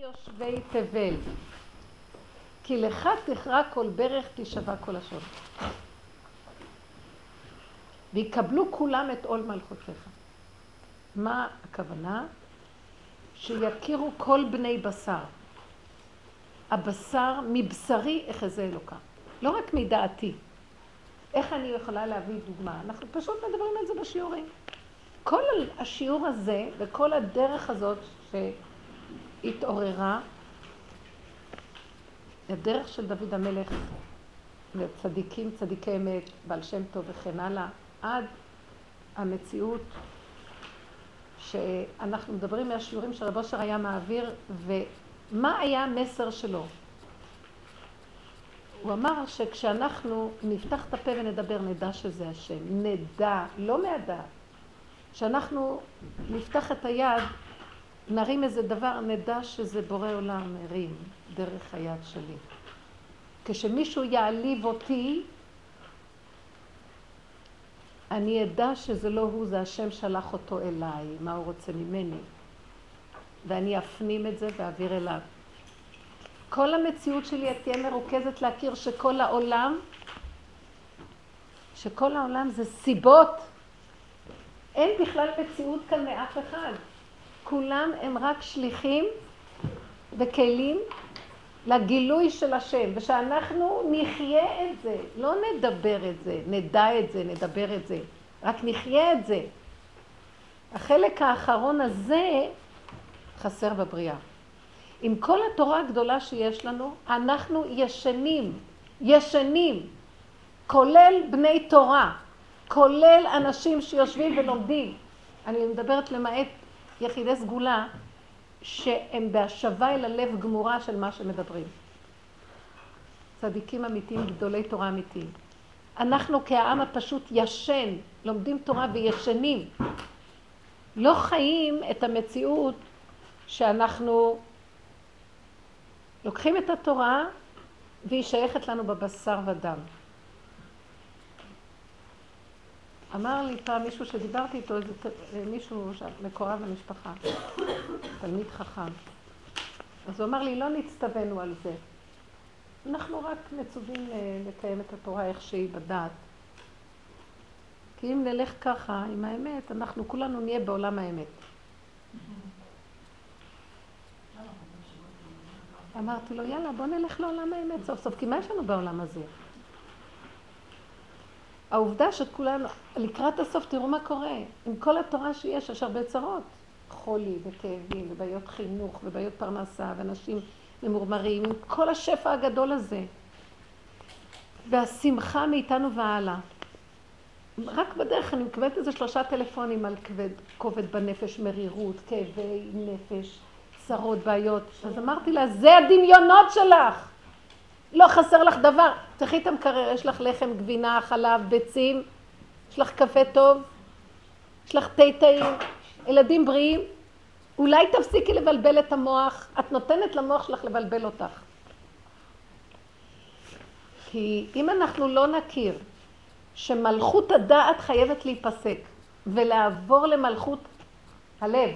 יושבי תבל, כי לך תכרע כל ברך תשבע כל לשון. ויקבלו כולם את עול מלכותיך. מה הכוונה? שיכירו כל בני בשר. הבשר מבשרי אחזה אלוקה. לא רק מדעתי. איך אני יכולה להביא דוגמה? אנחנו פשוט מדברים על זה בשיעורים. כל השיעור הזה וכל הדרך הזאת שהתעוררה, הדרך של דוד המלך לצדיקים, צדיקי אמת, בעל שם טוב וכן הלאה, עד המציאות שאנחנו מדברים מהשיעורים שרב אושר היה מעביר, ומה היה המסר שלו? הוא אמר שכשאנחנו נפתח את הפה ונדבר, נדע שזה השם. נדע, לא מהדעת. כשאנחנו נפתח את היד, נרים איזה דבר, נדע שזה בורא עולם הרים דרך היד שלי. כשמישהו יעליב אותי, אני אדע שזה לא הוא, זה השם שלח אותו אליי, מה הוא רוצה ממני. ואני אפנים את זה ואעביר אליו. כל המציאות שלי תהיה מרוכזת להכיר שכל העולם, שכל העולם זה סיבות. אין בכלל מציאות כאן מאף אחד. כולם הם רק שליחים וכלים לגילוי של השם, ושאנחנו נחיה את זה, לא נדבר את זה, נדע את זה, נדבר את זה, רק נחיה את זה. החלק האחרון הזה חסר בבריאה. עם כל התורה הגדולה שיש לנו, אנחנו ישנים, ישנים, כולל בני תורה, כולל אנשים שיושבים ולומדים. אני מדברת למעט יחידי סגולה, שהם בהשבה אל הלב גמורה של מה שמדברים. צדיקים אמיתיים, גדולי תורה אמיתיים. אנחנו כעם הפשוט ישן, לומדים תורה וישנים. לא חיים את המציאות שאנחנו לוקחים את התורה והיא שייכת לנו בבשר ודם. אמר לי פעם מישהו שדיברתי איתו, איזה מישהו מקורב למשפחה, תלמיד חכם. אז הוא אמר לי, לא נצטווינו על זה. אנחנו רק מצווים לקיים את התורה איך שהיא בדעת. כי אם נלך ככה עם האמת, אנחנו כולנו נהיה בעולם האמת. אמרתי לו, יאללה, בוא נלך לעולם האמת סוף סוף, כי מה יש לנו בעולם הזה? העובדה שכולנו, לקראת הסוף, תראו מה קורה. עם כל התורה שיש, יש הרבה צרות. חולי וכאבים ובעיות חינוך ובעיות פרנסה ואנשים ממורמרים, עם כל השפע הגדול הזה. והשמחה מאיתנו והלאה. רק בדרך אני מקבלת איזה שלושה טלפונים על כבד, כובד בנפש, מרירות, כאבי נפש, צרות, בעיות. אז אמרתי לה, זה הדמיונות שלך. לא חסר לך דבר. תחי את המקרר, יש לך לחם, גבינה, חלב, ביצים, יש לך קפה טוב, יש לך תה טעים, ילדים בריאים. אולי תפסיקי לבלבל את המוח, את נותנת למוח שלך לבלבל אותך. כי אם אנחנו לא נכיר שמלכות הדעת חייבת להיפסק ולעבור למלכות הלב,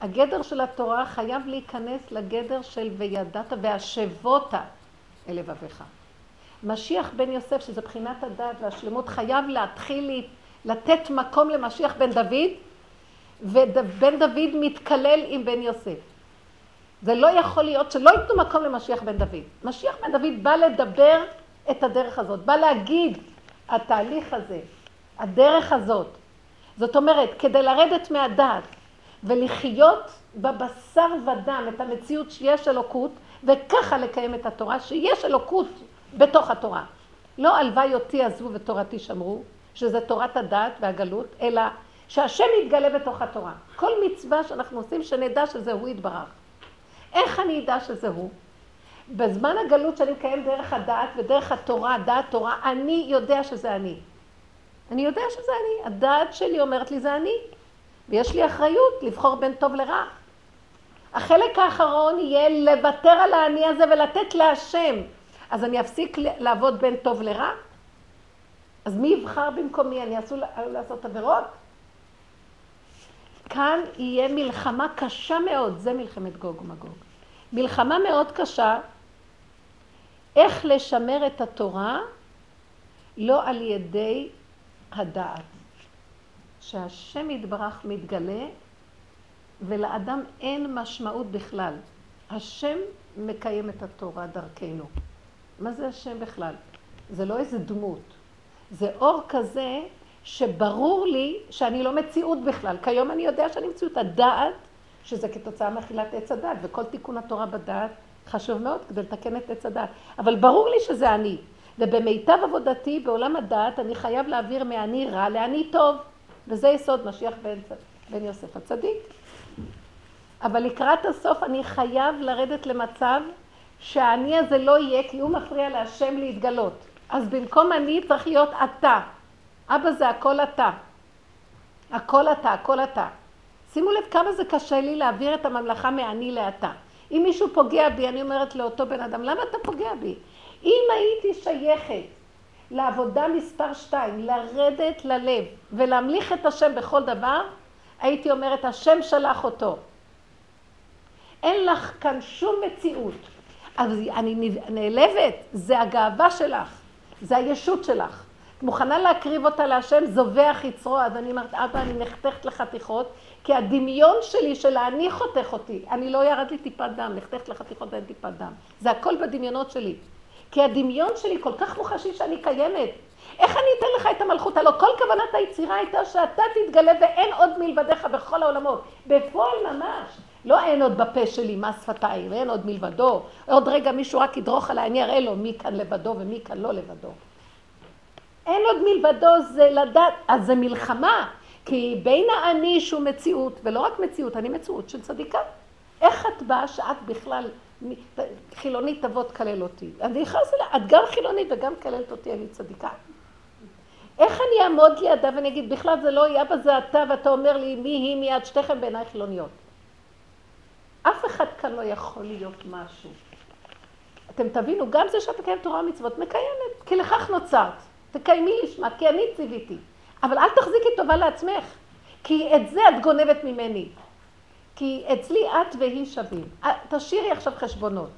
הגדר של התורה חייב להיכנס לגדר של וידעת והשבות אל לבביך. משיח בן יוסף, שזה בחינת הדעת והשלמות, חייב להתחיל לתת מקום למשיח בן דוד, ובן דוד מתקלל עם בן יוסף. זה לא יכול להיות שלא ייתנו מקום למשיח בן דוד. משיח בן דוד בא לדבר את הדרך הזאת, בא להגיד, התהליך הזה, הדרך הזאת. זאת אומרת, כדי לרדת מהדעת ולחיות בבשר ודם את המציאות שיש אלוקות, וככה לקיים את התורה, שיש אלוקות בתוך התורה. לא הלוואי אותי עזבו ותורתי שמרו, שזה תורת הדעת והגלות, אלא שהשם יתגלה בתוך התורה. כל מצווה שאנחנו עושים, שנדע שזה הוא יתברך. איך אני אדע שזה הוא? בזמן הגלות שאני מקיים דרך הדעת ודרך התורה, דעת תורה, אני יודע שזה אני. אני יודע שזה אני. הדעת שלי אומרת לי זה אני. ויש לי אחריות לבחור בין טוב לרע. החלק האחרון יהיה לוותר על האני הזה ולתת להשם. אז אני אפסיק לעבוד בין טוב לרע? אז מי יבחר במקומי? אני אסור לעשות עבירות? כאן יהיה מלחמה קשה מאוד, זה מלחמת גוג ומגוג. מלחמה מאוד קשה, איך לשמר את התורה לא על ידי הדעת. שהשם יתברך מתגלה ולאדם אין משמעות בכלל. השם מקיים את התורה דרכנו. מה זה השם בכלל? זה לא איזה דמות. זה אור כזה שברור לי שאני לא מציאות בכלל. כיום אני יודע שאני מציאות. הדעת, שזה כתוצאה מאכילת עץ הדעת, וכל תיקון התורה בדעת חשוב מאוד כדי לתקן את עץ הדעת. אבל ברור לי שזה אני. ובמיטב עבודתי בעולם הדעת אני חייב להעביר מאני רע לאני טוב. וזה יסוד משיח בן, בן יוסף הצדיק. אבל לקראת הסוף אני חייב לרדת למצב שהאני הזה לא יהיה, כי הוא מפריע להשם להתגלות. אז במקום אני צריך להיות אתה. אבא זה הכל אתה. הכל אתה, הכל אתה. שימו לב כמה זה קשה לי להעביר את הממלכה מאני לאתה. אם מישהו פוגע בי, אני אומרת לאותו בן אדם, למה אתה פוגע בי? אם הייתי שייכת לעבודה מספר שתיים, לרדת ללב ולהמליך את השם בכל דבר, הייתי אומרת, השם שלח אותו. אין לך כאן שום מציאות. אז אני נעלבת, זה הגאווה שלך, זה הישות שלך. את מוכנה להקריב אותה להשם, זובח יצרו, אז אני אומרת, אבא, אני נחתכת לחתיכות, כי הדמיון שלי של האני חותך אותי. אני לא ירד לי טיפת דם, נחתכת לחתיכות ואין טיפת דם. זה הכל בדמיונות שלי. כי הדמיון שלי כל כך מוחשי שאני קיימת. איך אני אתן לך את המלכות? הלוא כל כוונת היצירה הייתה שאתה תתגלה ואין עוד מלבדיך בכל העולמות. בפועל ממש. לא אין עוד בפה שלי מס שפתיים, אין עוד מלבדו. עוד רגע מישהו רק ידרוך עליי, אני אראה לו מי כאן לבדו ומי כאן לא לבדו. אין עוד מלבדו זה לדעת, אז זה מלחמה. כי בין האני שהוא מציאות, ולא רק מציאות, אני מציאות של צדיקה. איך את באה שאת בכלל חילונית תבוא תקלל אותי? אני נכנס אליה, את גם חילונית וגם מקללת אותי, אני צדיקה. איך אני אעמוד לידה ואני אגיד, בכלל זה לא היא, אבא זה אתה, ואתה אומר לי, מי היא מיד שתיכם בעיניי חילוניות. אף אחד כאן לא יכול להיות משהו. אתם תבינו, גם זה שאת מקיימת תורה ומצוות, מקיימת, כי לכך נוצרת. תקיימי לשמה, כי אני ציוויתי. אבל אל תחזיקי טובה לעצמך, כי את זה את גונבת ממני. כי אצלי את והיא שווים. אה, תשאירי עכשיו חשבונות.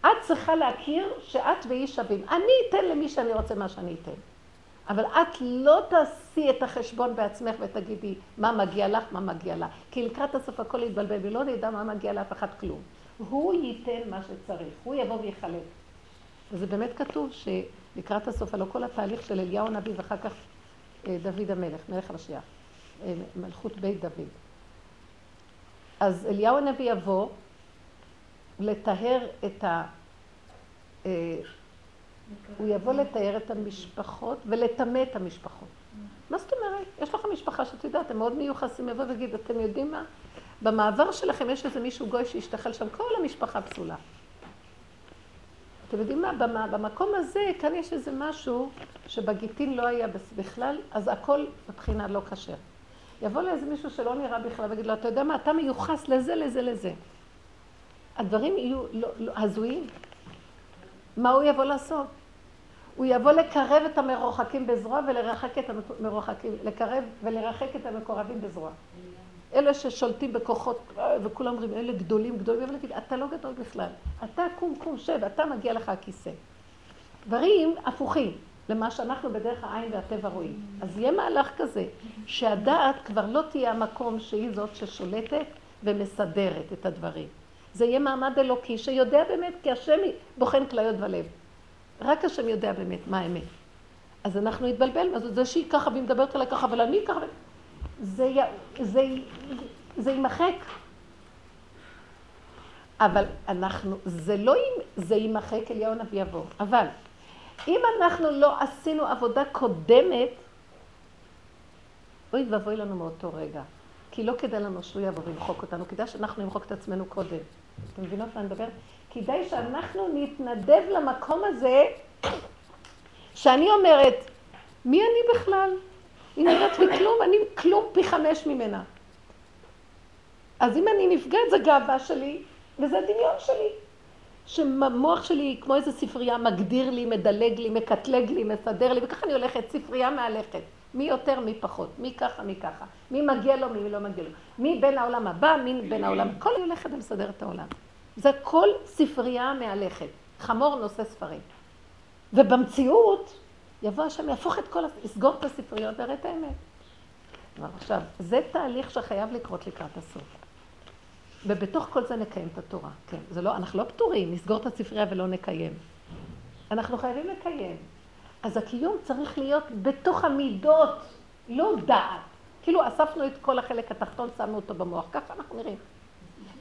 את צריכה להכיר שאת והיא שווים. אני אתן למי שאני רוצה מה שאני אתן. אבל את לא תעשי את החשבון בעצמך ותגידי מה מגיע לך, מה מגיע לה. כי לקראת הסוף הכל יתבלבל ולא נדע מה מגיע לאף אחד כלום. הוא ייתן מה שצריך, הוא יבוא ויחלק. וזה באמת כתוב שלקראת הסוף, הלוא כל התהליך של אליהו הנביא ואחר כך אה, דוד המלך, מלך המשיח, אה, מלכות בית דוד. אז אליהו הנביא יבוא לטהר את ה... אה, הוא יבוא לתאר את המשפחות ולטמא את המשפחות. מה זאת אומרת? יש לכם משפחה שאת יודעת, הם מאוד מיוחסים, יבוא ויגיד, אתם יודעים מה? במעבר שלכם יש איזה מישהו גוי שהשתחל שם, כל המשפחה פסולה. אתם יודעים מה? במקום הזה, כאן יש איזה משהו שבגיטין לא היה בכלל, אז הכל מבחינה לא כשר. יבוא לאיזה מישהו שלא נראה בכלל ויגיד לו, אתה יודע מה, אתה מיוחס לזה, לזה, לזה. הדברים יהיו לא, לא, הזויים. מה הוא יבוא לעשות? הוא יבוא לקרב את המרוחקים בזרוע ולרחק את המרוחקים, לקרב ולרחק את המקורבים בזרוע. אלה ששולטים בכוחות, וכולם אומרים, אלה גדולים גדולים, אבל להגיד, אתה לא גדול בכלל. אתה קום קום שב, אתה מגיע לך הכיסא. דברים הפוכים למה שאנחנו בדרך העין והטבע רואים. אז יהיה מהלך כזה, שהדעת כבר לא תהיה המקום שהיא זאת ששולטת ומסדרת את הדברים. זה יהיה מעמד אלוקי שיודע באמת, כי השם בוחן כליות ולב. רק השם יודע באמת מה האמת. אז אנחנו נתבלבל, אז זה שהיא ככה והיא מדברת עליי ככה, אבל אני ככה, זה, יימחק. אבל אנחנו, זה לא, יימחק, אליהו הנביא יבוא. אבל אם אנחנו לא עשינו עבודה קודמת, אוי ואבוי לנו מאותו רגע. כי לא כדאי לנו שהוא יבוא וימחוק אותנו, כדאי שאנחנו נמחוק את עצמנו קודם. אתם מבינות מה אני מדברת? כדאי שאנחנו נתנדב למקום הזה, שאני אומרת, מי אני בכלל? היא נראית לי כלום, אני כלום פי חמש ממנה. אז אם אני נפגעת, זה גאווה שלי, וזה דמיון שלי. שהמוח שלי, כמו איזה ספרייה, מגדיר לי, מדלג לי, מקטלג לי, מסדר לי, וככה אני הולכת, ספרייה מהלכת. מי יותר, מי פחות, מי ככה, מי ככה, מי מגיע לו, מי לא מגיע לו, מי בין העולם הבא, מי בין העולם, כל היא הולכת ומסדר את העולם. זה כל ספרייה מהלכת, חמור נושא ספרים. ובמציאות, יבוא השם, יהפוך את כל, יסגור את הספריות ויראה את האמת. עכשיו, זה תהליך שחייב לקרות לקראת הסוף. ובתוך כל זה נקיים את התורה. כן, זה לא, אנחנו לא פטורים, נסגור את הספרייה ולא נקיים. אנחנו חייבים לקיים. אז הקיום צריך להיות בתוך המידות, לא דעת. כאילו אספנו את כל החלק התחתון, שמנו אותו במוח, ככה אנחנו נראים.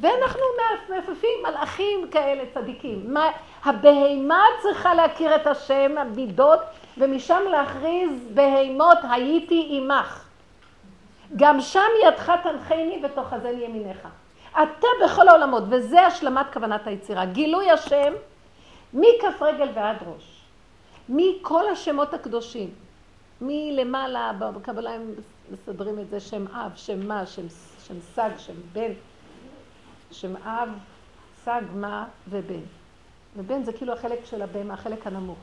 ואנחנו מעפפים מלאכים כאלה צדיקים. מה, הבהימה צריכה להכיר את השם, המידות, ומשם להכריז בהימות הייתי עמך. גם שם ידך תנחני ותאחזני ימיניך. אתה בכל העולמות, וזה השלמת כוונת היצירה. גילוי השם מכף רגל ועד ראש. מכל השמות הקדושים. מלמעלה, בקבלה הם מסדרים את זה שם אב, שם מה, שם, שם סג, שם בן, שם אב, סג, מה ובן. ובן זה כאילו החלק של הבן, החלק הנמוך.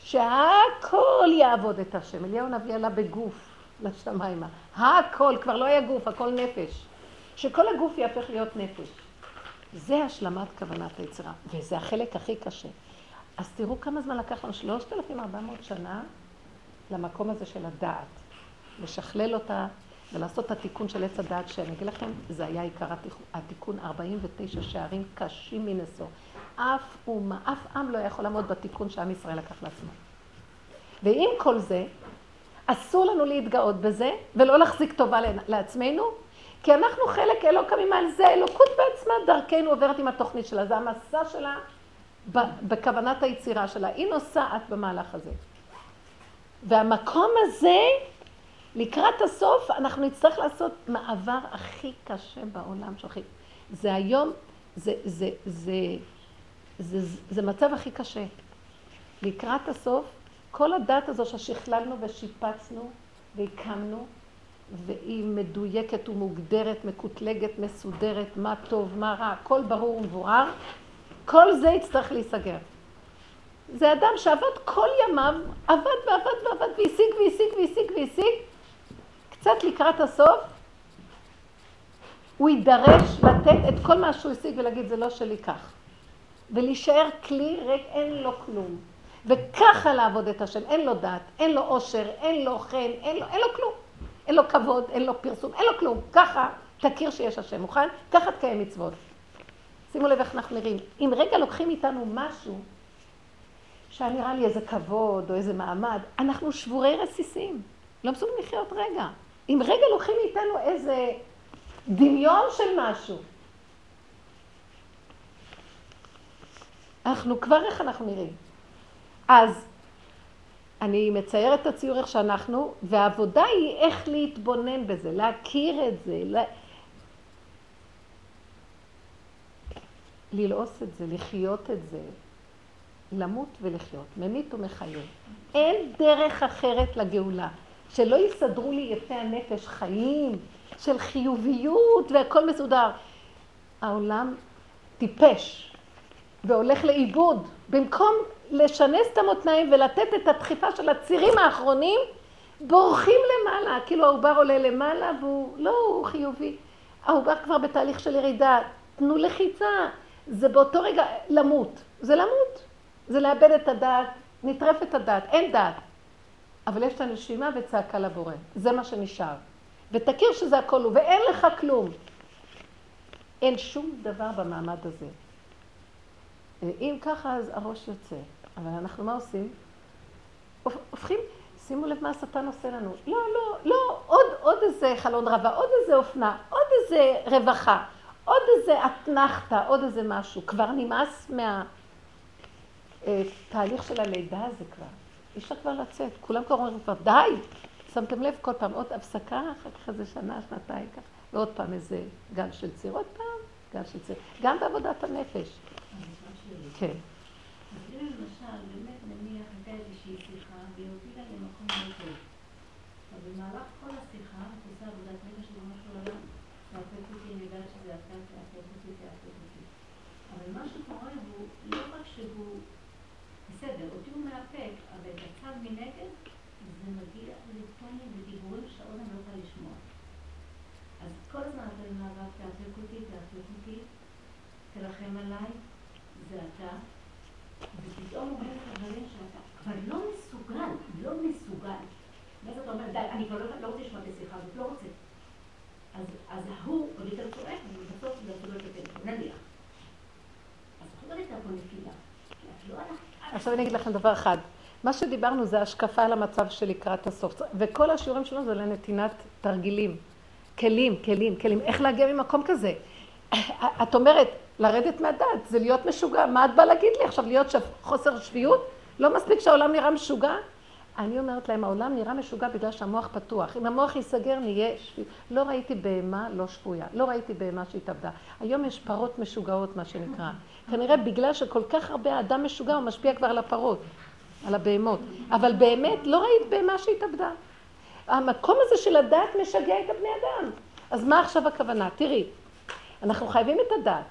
שהכל יעבוד את השם. אליהו הנביא עלה בגוף לשמיימה. הכל, כבר לא היה גוף, הכל נפש. שכל הגוף יהפך להיות נפש. זה השלמת כוונת היצירה, וזה החלק הכי קשה. אז תראו כמה זמן לקח לנו, 3,400 שנה למקום הזה של הדעת. לשכלל אותה ולעשות את התיקון של עץ הדעת, שאני אגיד לכם, זה היה עיקר התיקון, 49 שערים קשים מנשוא. אף אומה, אף עם לא יכול לעמוד בתיקון שעם ישראל לקח לעצמו. ועם כל זה, אסור לנו להתגאות בזה, ולא להחזיק טובה לעצמנו, כי אנחנו חלק אלוקמים על זה, אלוקות בעצמה דרכנו עוברת עם התוכנית שלה, זה המסע שלה בכוונת היצירה שלה, היא נוסעת במהלך הזה. והמקום הזה, לקראת הסוף, אנחנו נצטרך לעשות מעבר הכי קשה בעולם שהכי... זה היום, זה, זה, זה, זה, זה, זה מצב הכי קשה. לקראת הסוף, כל הדת הזו ששכללנו ושיפצנו והקמנו, והיא מדויקת ומוגדרת, מקוטלגת, מסודרת, מה טוב, מה רע, הכל ברור ומבואר, כל זה יצטרך להיסגר. זה אדם שעבד כל ימיו, עבד ועבד ועבד והשיג והשיג והשיג והשיג, קצת לקראת הסוף, הוא יידרש לתת את כל מה שהוא השיג ולהגיד זה לא שלי כך. ולהישאר כלי ריק, אין לו כלום. וככה לעבוד את השם, אין לו דת, אין לו עושר, אין לו חן, אין לו, אין לו כלום. אין לו כבוד, אין לו פרסום, אין לו כלום. ככה תכיר שיש השם, מוכן? ככה תקיים מצוות. שימו לב איך אנחנו נראים. אם רגע לוקחים איתנו משהו, שהיה נראה לי איזה כבוד או איזה מעמד, אנחנו שבורי רסיסים. לא מסוגלים לחיות רגע. אם רגע לוקחים מאיתנו איזה דמיון של משהו, אנחנו כבר איך אנחנו נראים. אז אני מציירת את הציור איך שאנחנו, והעבודה היא איך להתבונן בזה, להכיר את זה, לה... ללעוס את זה, לחיות את זה, למות ולחיות, ממית ומחיה. אין דרך אחרת לגאולה. שלא יסדרו לי יפי הנפש חיים של חיוביות והכל מסודר. העולם טיפש והולך לאיבוד. במקום לשנס את המותניים ולתת את הדחיפה של הצירים האחרונים, בורחים למעלה, כאילו העובר עולה למעלה והוא, לא, הוא חיובי. העובר כבר בתהליך של ירידה, תנו לחיצה, זה באותו רגע למות, זה למות, זה לאבד את הדעת, נטרף את הדעת, אין דעת. אבל יש את הנשימה וצעקה לבורא, זה מה שנשאר. ותכיר שזה הכל הוא, ואין לך כלום. אין שום דבר במעמד הזה. אם ככה, אז הראש יוצא. אבל אנחנו מה עושים? הופכים, שימו לב מה השטן עושה לנו. לא, לא, לא, עוד, עוד איזה חלון רבה, עוד איזה אופנה, עוד איזה רווחה, עוד איזה אתנחתא, עוד איזה משהו. כבר נמאס מהתהליך של הלידה הזה כבר. אי אפשר כבר לצאת. כולם כבר אומרים כבר, די! שמתם לב כל פעם עוד הפסקה, אחר כך איזה שנה, שנתיים ככה, ועוד פעם איזה גל של ציר, עוד פעם גל של ציר. גם בעבודת הנפש. כן. אם למשל, באמת נניח הייתה איזושהי שיחה והיא הובילה למקום לא טוב. אבל במהלך כל השיחה, את עושה עבודת נפש ממש עולם, תאפק אותי, אני יודעת שזה אתה, תאפק אותי, תאפק אותי. אבל מה שקורה הוא, לא רק שהוא, בסדר, אותי הוא מאפק, אבל את הצד מנגד, זה מגיע לטונים ודיבורים שהאוזן לא יכולה לשמוע. אז כל הזמן אתה במאבק, תאפק אותי, תאפק אותי, תרחם עליי, זה אתה. ופתאום אומרים לך דברים שאתה כבר לא מסוגל, לא מסוגל. ואז אתה אומר, די, אני כבר לא, לא רוצה לשמוע את השיחה הזאת, לא רוצה. אז, אז ההוא עוד יותר צועק, ובסוף זה אפילו את הטלפון, נניח. אז זאת הייתה פה נפילה. לא עכשיו אני אגיד לכם דבר אחד. מה שדיברנו זה השקפה על המצב שלקראת הסוף. וכל השיעורים שלנו זה לנתינת תרגילים. כלים, כלים, כלים. איך להגיע ממקום כזה? את אומרת, לרדת מהדת, זה להיות משוגע. מה את באה להגיד לי עכשיו? להיות. חוסר שפיות? לא מספיק שהעולם נראה משוגע? אני אומרת להם, העולם נראה משוגע בגלל שהמוח פתוח. אם המוח ייסגר, נהיה. לא ראיתי בהמה לא שפויה. לא ראיתי בהמה שהתאבדה. היום יש פרות משוגעות, מה שנקרא. כנראה בגלל שכל כך הרבה אדם משוגע, הוא משפיע כבר על הפרות, על הבהמות. אבל באמת, לא ראית בהמה שהתאבדה. המקום הזה של הדעת משגע את הבני אדם. אז מה עכשיו הכוונה? תראי, אנחנו חייבים את הדעת.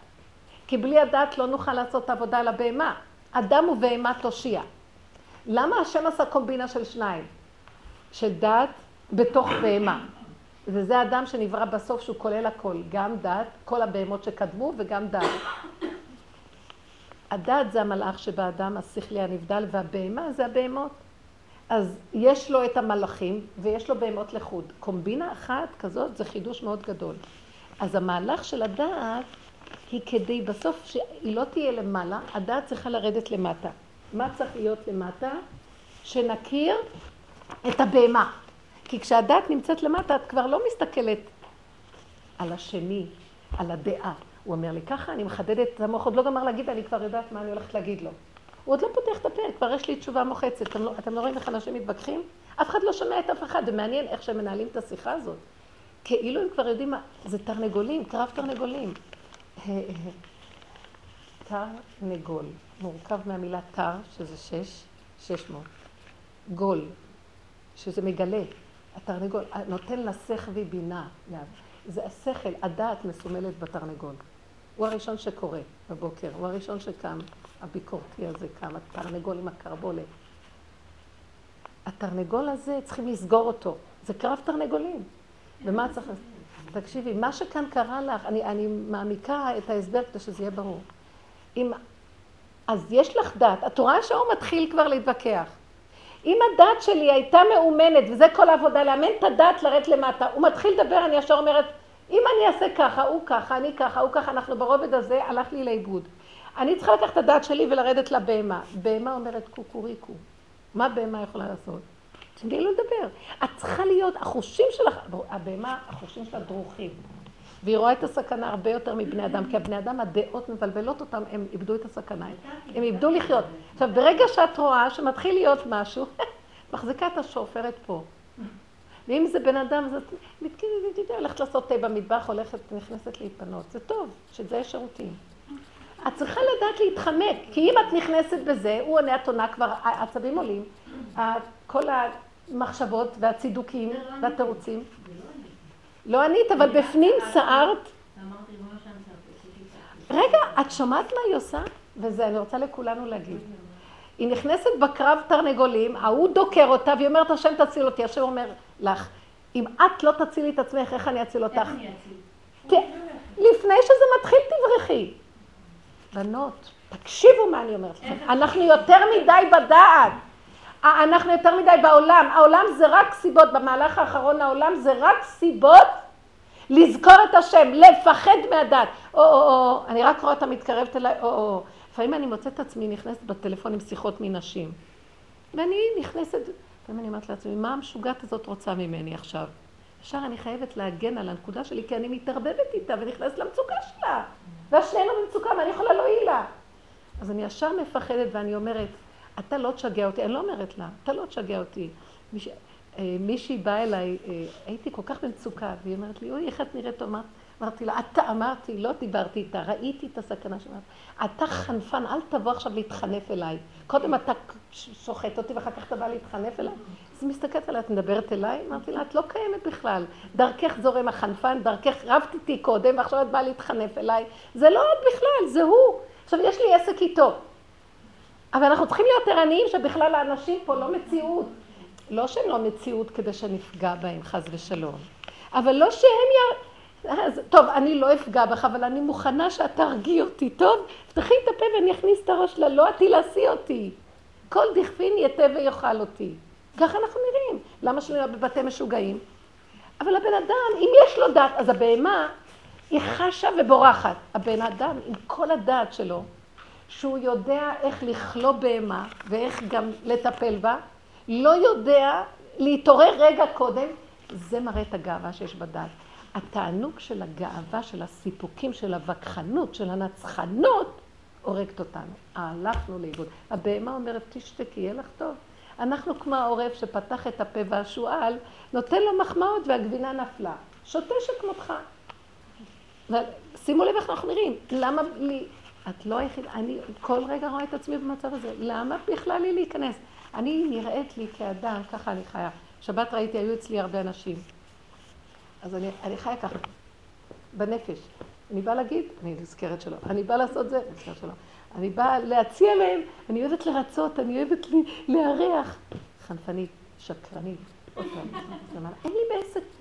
כי בלי הדעת לא נוכל לעשות את העבודה על הבהמה. אדם ובהמה תושיע. למה השם עשה קומבינה של שניים? של דעת בתוך בהמה. וזה אדם שנברא בסוף שהוא כולל הכל, גם דעת, כל הבהמות שקדמו וגם דעת. הדעת זה המלאך שבאדם, השכלי הנבדל, והבהמה זה הבהמות. אז יש לו את המלאכים ויש לו בהמות לחוד. קומבינה אחת כזאת זה חידוש מאוד גדול. אז המהלך של הדעת היא כדי בסוף שהיא לא תהיה למעלה, הדעת צריכה לרדת למטה. מה צריך להיות למטה? שנכיר את הבהמה. כי כשהדעת נמצאת למטה, את כבר לא מסתכלת על השני, על הדעה. הוא אומר לי, ככה אני מחדדת את המוח, עוד לא גמר להגיד, אני כבר יודעת מה אני הולכת להגיד לו. הוא עוד לא פותח את הפה, כבר יש לי תשובה מוחצת. אתם לא, אתם לא רואים איך אנשים מתווכחים? אף אחד לא שומע את אף אחד, ומעניין איך שהם מנהלים את השיחה הזאת. כאילו הם כבר יודעים מה, זה תרנגולים, קרב תרנגולים. תרנגול, מורכב מהמילה תר, שזה שש, שש מאות. גול, שזה מגלה. התרנגול, נותן לשכל ובינה. זה השכל, הדעת מסומלת בתרנגול. הוא הראשון שקורא בבוקר, הוא הראשון שקם, הביקורתי הזה קם, התרנגול עם הקרבולת. התרנגול הזה, צריכים לסגור אותו. זה קרב תרנגולים. ומה צריך... תקשיבי, מה שכאן קרה לך, אני, אני מעמיקה את ההסבר כדי שזה יהיה ברור. אם... אז יש לך דת, את רואה שהוא מתחיל כבר להתווכח. אם הדת שלי הייתה מאומנת, וזה כל העבודה, לאמן את הדת לרדת למטה, הוא מתחיל לדבר, אני ישר אומרת, אם אני אעשה ככה, הוא ככה, אני ככה, הוא ככה, אנחנו ברובד הזה, הלך לי לאיבוד. אני צריכה לקחת את הדת שלי ולרדת לבהמה. בהמה אומרת קוקוריקו. מה בהמה יכולה לעשות? תני לו לדבר. את צריכה להיות, החושים שלך, הבהמה, החושים שלה דרוכים. והיא רואה את הסכנה הרבה יותר מבני אדם, כי הבני אדם, הדעות מבלבלות אותם, הם איבדו את הסכנה, הם איבדו לחיות. עכשיו, ברגע שאת רואה שמתחיל להיות משהו, מחזיקה את השופרת פה. ואם זה בן אדם, אז את הולכת לעשות תה במטבח, הולכת, נכנסת להתפנות. זה טוב, שזה יש שירותים. את צריכה לדעת להתחמק, כי אם את נכנסת בזה, הוא עונה את עונה כבר, העצבים עולים, כל המחשבות והצידוקים והתירוצים. לא ענית, אבל בפנים סערת. רגע, את שומעת מה היא עושה? וזה, אני רוצה לכולנו להגיד. היא נכנסת בקרב תרנגולים, ההוא דוקר אותה, והיא אומרת, השם תציל אותי. השם אומר לך, אם את לא תצילי את עצמך, איך אני אציל אותך? איך אני אציל? לפני שזה מתחיל, תברכי. בנות, תקשיבו מה אני אומרת לכם. אנחנו יותר מדי בדעת. אנחנו יותר מדי בעולם. העולם זה רק סיבות, במהלך האחרון העולם זה רק סיבות לזכור את השם, לפחד מהדת. או, או, או, אני רק רואה אותה מתקרבת אליי, או, או. לפעמים אני מוצאת את עצמי נכנסת בטלפון עם שיחות מנשים. ואני נכנסת, לפעמים אני אומרת לעצמי, מה המשוגעת הזאת רוצה ממני עכשיו? ישר אני חייבת להגן על הנקודה שלי, כי אני מתערבבת איתה ונכנסת למצוקה שלה. והשנינו במצוקה, מה אני יכולה להועיל לה? אז אני ישר מפחדת ואני אומרת, אתה לא תשגע אותי, אני לא אומרת לה, אתה לא תשגע אותי. מיש... אה, מישהי באה אליי, אה, הייתי כל כך במצוקה, והיא אומרת לי, אוי, איך את נראית טוב? אמרתי לה, אתה אמרתי, לא דיברתי איתה, ראיתי את הסכנה שאמרת. אתה חנפן, אל תבוא עכשיו להתחנף אליי. קודם אתה שוחט אותי ואחר כך אתה בא להתחנף אליי. אז היא מסתכלת עליי, את מדברת אליי? אמרתי לה, את לא קיימת בכלל. דרכך זורם החנפן, דרכך רבת איתי קודם, ועכשיו את באה להתחנף אליי. זה לא את בכלל, זה הוא. עכשיו, יש לי עסק איתו. אבל אנחנו צריכים להיות ערניים שבכלל האנשים פה לא מציאות. לא שהם לא מציאות כדי שנפגע בהם, חס ושלום. אבל לא שהם י... אז, טוב, אני לא אפגע בך, אבל אני מוכנה שאת תרגיעי אותי, טוב? פתחי את הפה ואני אכניס את הראש לה, לא את תלעשי אותי. כל דכפין יתה ויאכל אותי. ככה אנחנו נראים. למה שלא נראה בבתי משוגעים? אבל הבן אדם, אם יש לו דעת, אז הבהמה היא חשה ובורחת. הבן אדם, עם כל הדעת שלו, שהוא יודע איך לכלוא בהמה ואיך גם לטפל בה, לא יודע להתעורר רגע קודם, זה מראה את הגאווה שיש בדעת. התענוג של הגאווה, של הסיפוקים, של הווכחנות, של הנצחנות, הורגת אותנו. הלכנו לאיבוד. הבהמה אומרת, תשתקי, יהיה לך טוב. אנחנו כמו העורב שפתח את הפה והשועל, נותן לו מחמאות והגבינה נפלה. שותה שכמותך. שימו לב איך אנחנו נראים. למה לי... את לא היחידה, אני כל רגע רואה את עצמי במצב הזה. למה בכלל לי להיכנס? אני נראית לי כאדם, ככה אני חיה. שבת ראיתי, היו אצלי הרבה אנשים. אז אני, אני חיה ככה, בנפש. אני באה להגיד, אני נזכרת שלא. אני באה לעשות זה, נזכרת שלא. אני באה להציע להם, אני אוהבת לרצות, אני אוהבת לארח. חנפנית, שקרנית. לי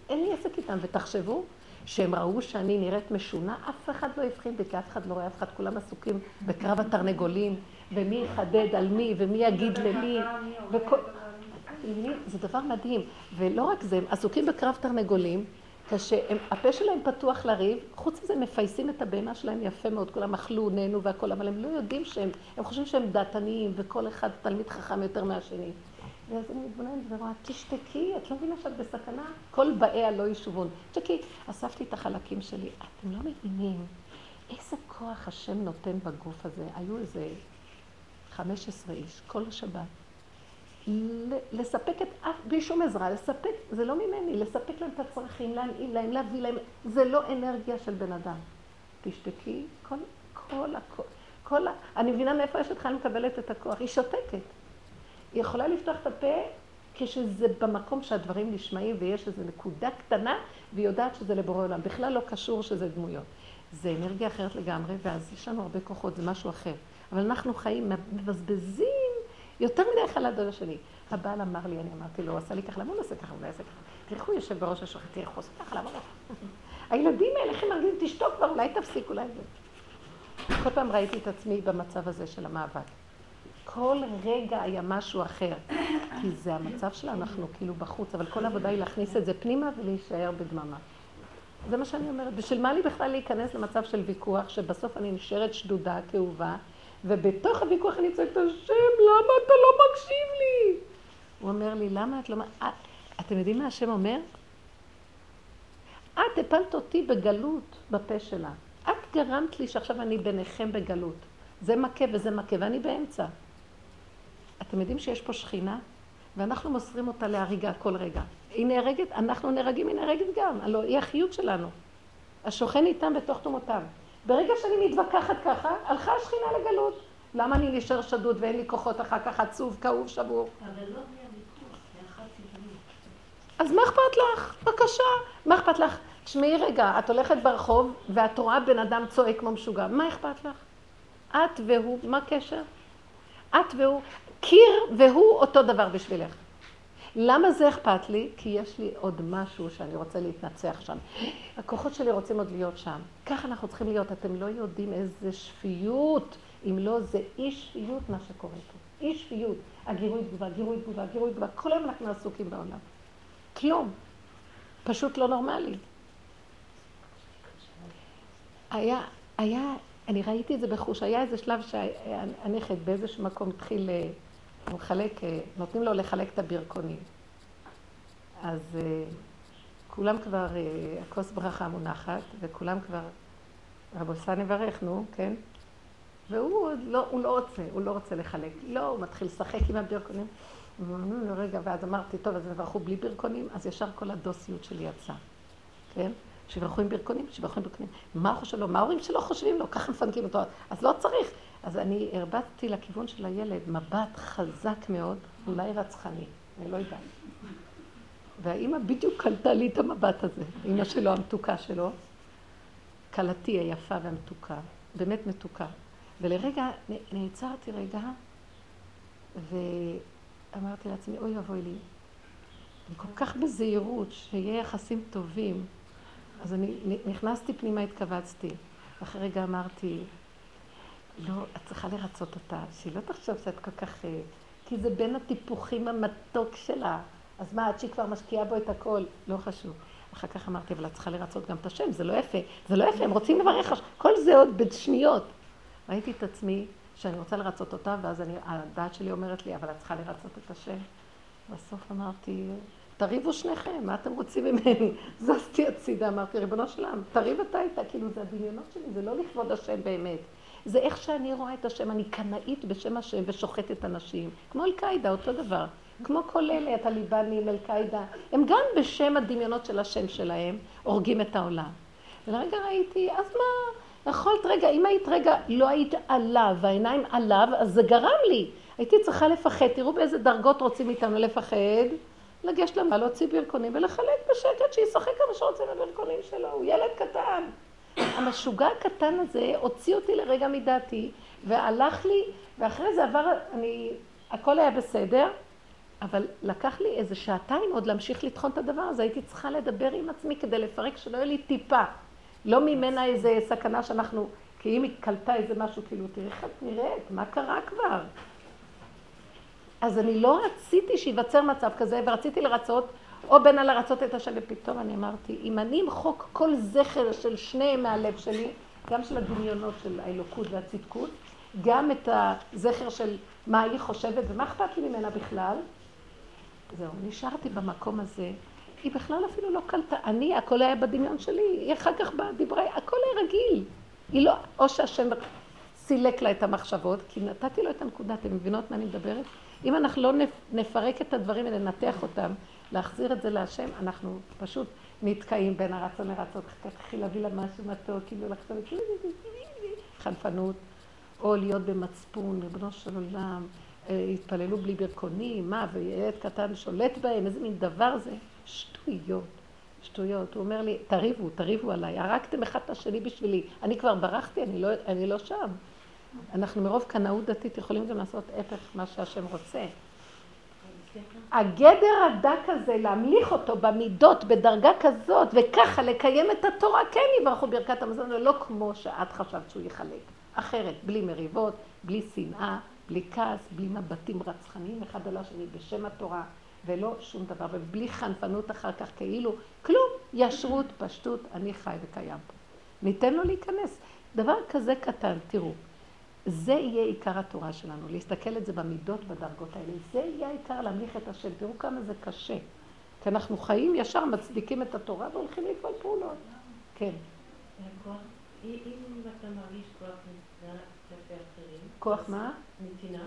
אין לי עסק איתם. ותחשבו שהם ראו שאני נראית משונה, אף אחד לא הבחין בי, כי אף אחד לא רואה אף אחד, כולם עסוקים בקרב התרנגולים, ומי יחדד על מי, ומי יגיד למי. זה דבר מדהים. ולא רק זה, הם עסוקים בקרב תרנגולים. כשהפה שלהם פתוח לריב, חוץ מזה מפייסים את הבהמה שלהם יפה מאוד, כולם אכלו, נהנו והכול, אבל הם לא יודעים שהם, הם חושבים שהם דעתניים וכל אחד תלמיד חכם יותר מהשני. ואז אני מתבוננת ורואה, תשתקי, את לא מבינה שאת בסכנה? כל באיה לא ישובון. תשתקי, אספתי את החלקים שלי. אתם לא מבינים איזה כוח השם נותן בגוף הזה. היו איזה 15 איש, כל השבת. לספק את אף, בלי שום עזרה, לספק, זה לא ממני, לספק להם את הצרכים, להנעים להם, להביא להם, זה לא אנרגיה של בן אדם. תשתקי, כל, כל, כל, כל, אני מבינה מאיפה יש אתכם מקבלת את הכוח, היא שותקת. היא יכולה לפתוח את הפה כשזה במקום שהדברים נשמעים ויש איזו נקודה קטנה והיא יודעת שזה לבורא עולם. בכלל לא קשור שזה דמויות. זה אנרגיה אחרת לגמרי, ואז יש לנו הרבה כוחות, זה משהו אחר. אבל אנחנו חיים, מבזבזים יותר מדי אחד לדוד השני. הבעל אמר לי, אני אמרתי לו, הוא עשה לי ככה, למה הוא עושה ככה, הוא עושה ככה? תלכו יושב בראש השולחן, תלכו, עושה ככה, למה לא? הילדים האלה, איך הם מרגישים, תשתוק כבר, אולי תפסיק, אולי זה. כל פעם ראיתי את עצמי במצב הזה של המאבק. כל רגע היה משהו אחר, כי זה המצב שלנו, אנחנו כאילו בחוץ, אבל כל העבודה היא להכניס את זה פנימה ולהישאר בדממה. זה מה שאני אומרת. בשביל מה לי בכלל להיכנס למצב של ויכוח, שבסוף אני נשארת שדודה, כאובה, ובתוך הוויכוח אני צועקת, השם, למה אתה לא מקשיב לי? הוא אומר לי, למה את לא... את, אתם יודעים מה השם אומר? את הפלת אותי בגלות בפה שלה. את גרמת לי שעכשיו אני ביניכם בגלות. זה מכה וזה מכה, ואני באמצע. אתם יודעים שיש פה שכינה? ואנחנו מוסרים אותה להריגה כל רגע. היא נהרגת, אנחנו נהרגים, היא נהרגת גם. הלוא היא החיות שלנו. השוכן איתם בתוך תומותיו. ברגע שאני מתווכחת ככה, הלכה השכינה לגלות. למה אני נשאר שדוד ואין לי כוחות אחר כך עצוב, כאוב, שבור? אבל לא אז מה אכפת לך? בבקשה. מה אכפת לך? תשמעי רגע, את הולכת ברחוב ואת רואה בן אדם צועק כמו משוגע, מה אכפת לך? את והוא, מה הקשר? את והוא, קיר והוא אותו דבר בשבילך. למה זה אכפת לי? כי יש לי עוד משהו שאני רוצה להתנצח שם. הכוחות שלי רוצים עוד להיות שם. ככה אנחנו צריכים להיות. אתם לא יודעים איזה שפיות, אם לא זה אי שפיות מה שקורה פה. אי שפיות. הגירוי תגובה, גירוי תגובה, גירוי תגובה. כל היום אנחנו עסוקים בעולם. כלום. פשוט לא נורמלי. היה, היה, אני ראיתי את זה בחוש, היה איזה שלב שהנכד באיזשהו מקום התחיל אה, מחלק, אה, נותנים לו לחלק את הברכונים. אז uh, כולם כבר, uh, הכוס ברכה מונחת, וכולם כבר, רבו סן יברך, נו, כן? והוא לא, הוא לא רוצה, הוא לא רוצה לחלק. לא, הוא מתחיל לשחק עם הברכונים. רגע, ואז אמרתי, טוב, אז יברכו בלי ברכונים, אז ישר כל הדוסיות שלי יצאה, כן? שיברכו עם ברכונים, שיברכו עם ברכונים. מה הוא חושב לו? מה ההורים שלו חושבים לו? ככה מפנקים אותו. אז לא צריך. אז אני הרבצתי לכיוון של הילד מבט חזק מאוד, אולי רצחני, אני לא יודעת. והאימא בדיוק קלטה לי את המבט הזה, אימא שלו, המתוקה שלו, כלתי היפה והמתוקה, באמת מתוקה. ולרגע, נעצרתי רגע, ואמרתי לעצמי, אוי אבוי לי, כל כך בזהירות, שיהיה יחסים טובים. אז אני נכנסתי פנימה, התכווצתי. אחרי רגע אמרתי, לא, את צריכה לרצות אותה, שהיא לא תחשוב שאת כל כך... אה, כי זה בין הטיפוחים המתוק שלה. אז מה, עד שהיא כבר משקיעה בו את הכל? לא חשוב. אחר כך אמרתי, אבל את צריכה לרצות גם את השם, זה לא יפה. זה לא יפה, הם רוצים לברך, כל זה עוד בשניות. ראיתי את עצמי שאני רוצה לרצות אותה, ואז אני, הדעת שלי אומרת לי, אבל את צריכה לרצות את השם. בסוף אמרתי, תריבו שניכם, מה אתם רוצים ממני? זזתי הצידה, אמרתי, ריבונו של עולם, תריב אתה איתה, כאילו זה הדמיונות שלי, זה לא לכבוד השם באמת. זה איך שאני רואה את השם, אני קנאית בשם השם ושוחטת אנשים. כמו אל-קאידה, אותו דבר. כמו כל אלה, הטליבנים, אל-קאידה, הם גם בשם הדמיונות של השם שלהם הורגים את העולם. ולרגע ראיתי, אז מה, יכולת רגע, אם היית רגע, לא היית עליו, והעיניים עליו, אז זה גרם לי. הייתי צריכה לפחד, תראו באיזה דרגות רוצים איתנו לפחד. לגשת למה, להוציא ברכונים ולחלק בשקט, שישחק כמה שרוצים בברכונים שלו, הוא ילד קטן. המשוגע הקטן הזה הוציא אותי לרגע מדעתי, והלך לי, ואחרי זה עבר, אני, הכל היה בסדר, אבל לקח לי איזה שעתיים עוד להמשיך לטחון את הדבר הזה, הייתי צריכה לדבר עם עצמי כדי לפרק שלא יהיה לי טיפה. לא ממנה איזה סכנה שאנחנו, כי אם היא קלטה איזה משהו, כאילו, תראי איך את נראית, מה קרה כבר? אז אני לא רציתי שייווצר מצב כזה, ורציתי לרצות, או בין הלרצות את השם, ופתאום אני אמרתי, אם אני אמחוק כל זכר של שניהם מהלב שלי, גם של הדמיונות של האלוקות והצדקות, גם את הזכר של מה היא חושבת ומה אכפת לי ממנה בכלל, זהו, נשארתי במקום הזה. היא בכלל אפילו לא קלטה. אני, הכל היה בדמיון שלי, היא אחר כך דיברה, הכל היה רגיל. היא לא, או שהשם סילק לה את המחשבות, כי נתתי לו את הנקודה, אתם מבינות מה אני מדברת? אם אנחנו לא נפרק את הדברים וננתח אותם, להחזיר את זה להשם, אנחנו פשוט נתקעים בין הרצון לרצון, תתחיל להביא לה משהו מתוק, כאילו לחשוב, חנפנות, או להיות במצפון, ריבונו של עולם, אה, התפללו בלי ברכונים, מה, וילד קטן שולט בהם, איזה מין דבר זה? שטויות, שטויות. הוא אומר לי, תריבו, תריבו עליי, הרגתם אחד את השני בשבילי. אני כבר ברחתי, אני לא, אני לא שם. אנחנו מרוב קנאות דתית יכולים גם לעשות הפך מה שהשם רוצה. הגדר הדק הזה, להמליך אותו במידות, בדרגה כזאת, וככה לקיים את התורה, כן יברכו ברכת המזון, ולא כמו שאת חשבת שהוא יחלק. אחרת, בלי מריבות, בלי שנאה, בלי כעס, בלי מבטים רצחניים אחד על השני בשם התורה, ולא שום דבר, ובלי חנפנות אחר כך כאילו, כלום, ישרות, פשטות, אני חי וקיים פה. ניתן לו להיכנס. דבר כזה קטן, תראו, זה יהיה עיקר התורה שלנו, להסתכל את זה במידות, בדרגות האלה. זה יהיה העיקר להמליך את השם. תראו כמה זה קשה. כי אנחנו חיים ישר, מצדיקים את התורה והולכים לפעול פעולות. כן. אם אתה מרגיש כוח כלפי אחרים... כוח מה? נתינה.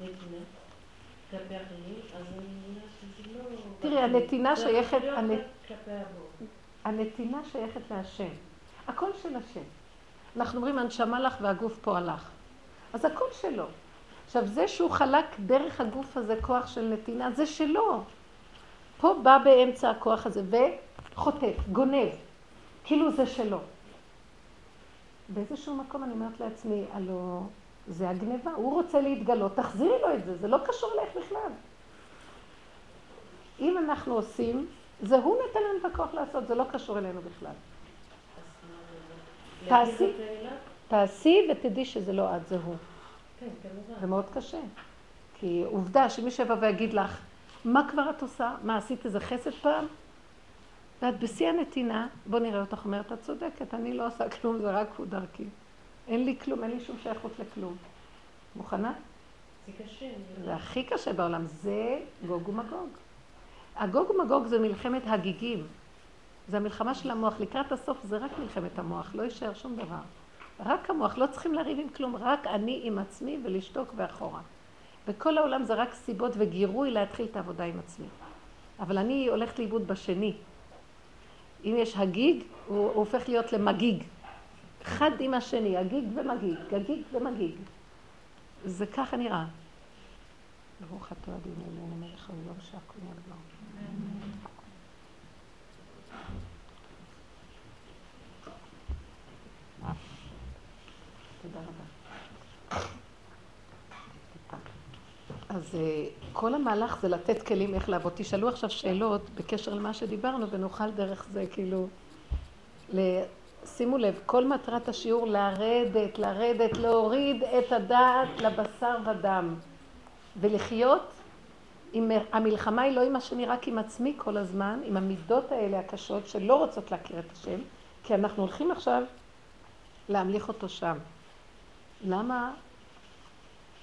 נתינה. כלפי אחרים, אז אני מבינה שזה לא... תראי, הנתינה שייכת... הנתינה שייכת להשם. הכל של השם. אנחנו אומרים, הנשמה לך והגוף פה הלך. אז הכל שלו. עכשיו, זה שהוא חלק דרך הגוף הזה כוח של נתינה, זה שלו. פה בא באמצע הכוח הזה וחוטף, גונב, כאילו זה שלו. באיזשהו מקום אני אומרת לעצמי, הלו, זה הגניבה, הוא רוצה להתגלות, תחזירי לו את זה, זה לא קשור אלייך בכלל. אם אנחנו עושים, זה הוא נותן לנו את הכוח לעשות, זה לא קשור אלינו בכלל. תעשי, תעשי ותדעי שזה לא את, זה הוא. כן, כמובן. זה מאוד קשה. כי עובדה שמי שבא ויגיד לך, מה כבר את עושה? מה, עשית איזה חסד פעם? ואת בשיא הנתינה, בוא נראה אותך אומרת, את צודקת, אני לא עושה כלום, זה רק הוא דרכי. אין לי כלום, אין לי שום שייכות לכלום. מוכנה? זה קשה. זה הכי קשה בעולם, זה גוג ומגוג. הגוג ומגוג זה מלחמת הגיגים. זה המלחמה של המוח. לקראת הסוף זה רק מלחמת המוח, לא יישאר שום דבר. רק המוח, לא צריכים לריב עם כלום, רק אני עם עצמי ולשתוק ואחורה. וכל העולם זה רק סיבות וגירוי להתחיל את העבודה עם עצמי. אבל אני הולכת לאיבוד בשני. אם יש הגיג, הוא, הוא הופך להיות למגיג. אחד עם השני, הגיג ומגיג, הגיג ומגיג. זה ככה נראה. ברוך אתה אדינו מלך העולם שהכל נגמר. תודה רבה. אז אה, כל המהלך זה לתת כלים איך לעבוד. תשאלו עכשיו שאלות בקשר למה שדיברנו, ונוכל דרך זה כאילו... שימו לב, כל מטרת השיעור לרדת, לרדת, להוריד את הדעת לבשר ודם, ולחיות עם... המלחמה היא לא עם השני, רק עם עצמי כל הזמן, עם המידות האלה הקשות שלא רוצות להכיר את השם, כי אנחנו הולכים עכשיו להמליך אותו שם. למה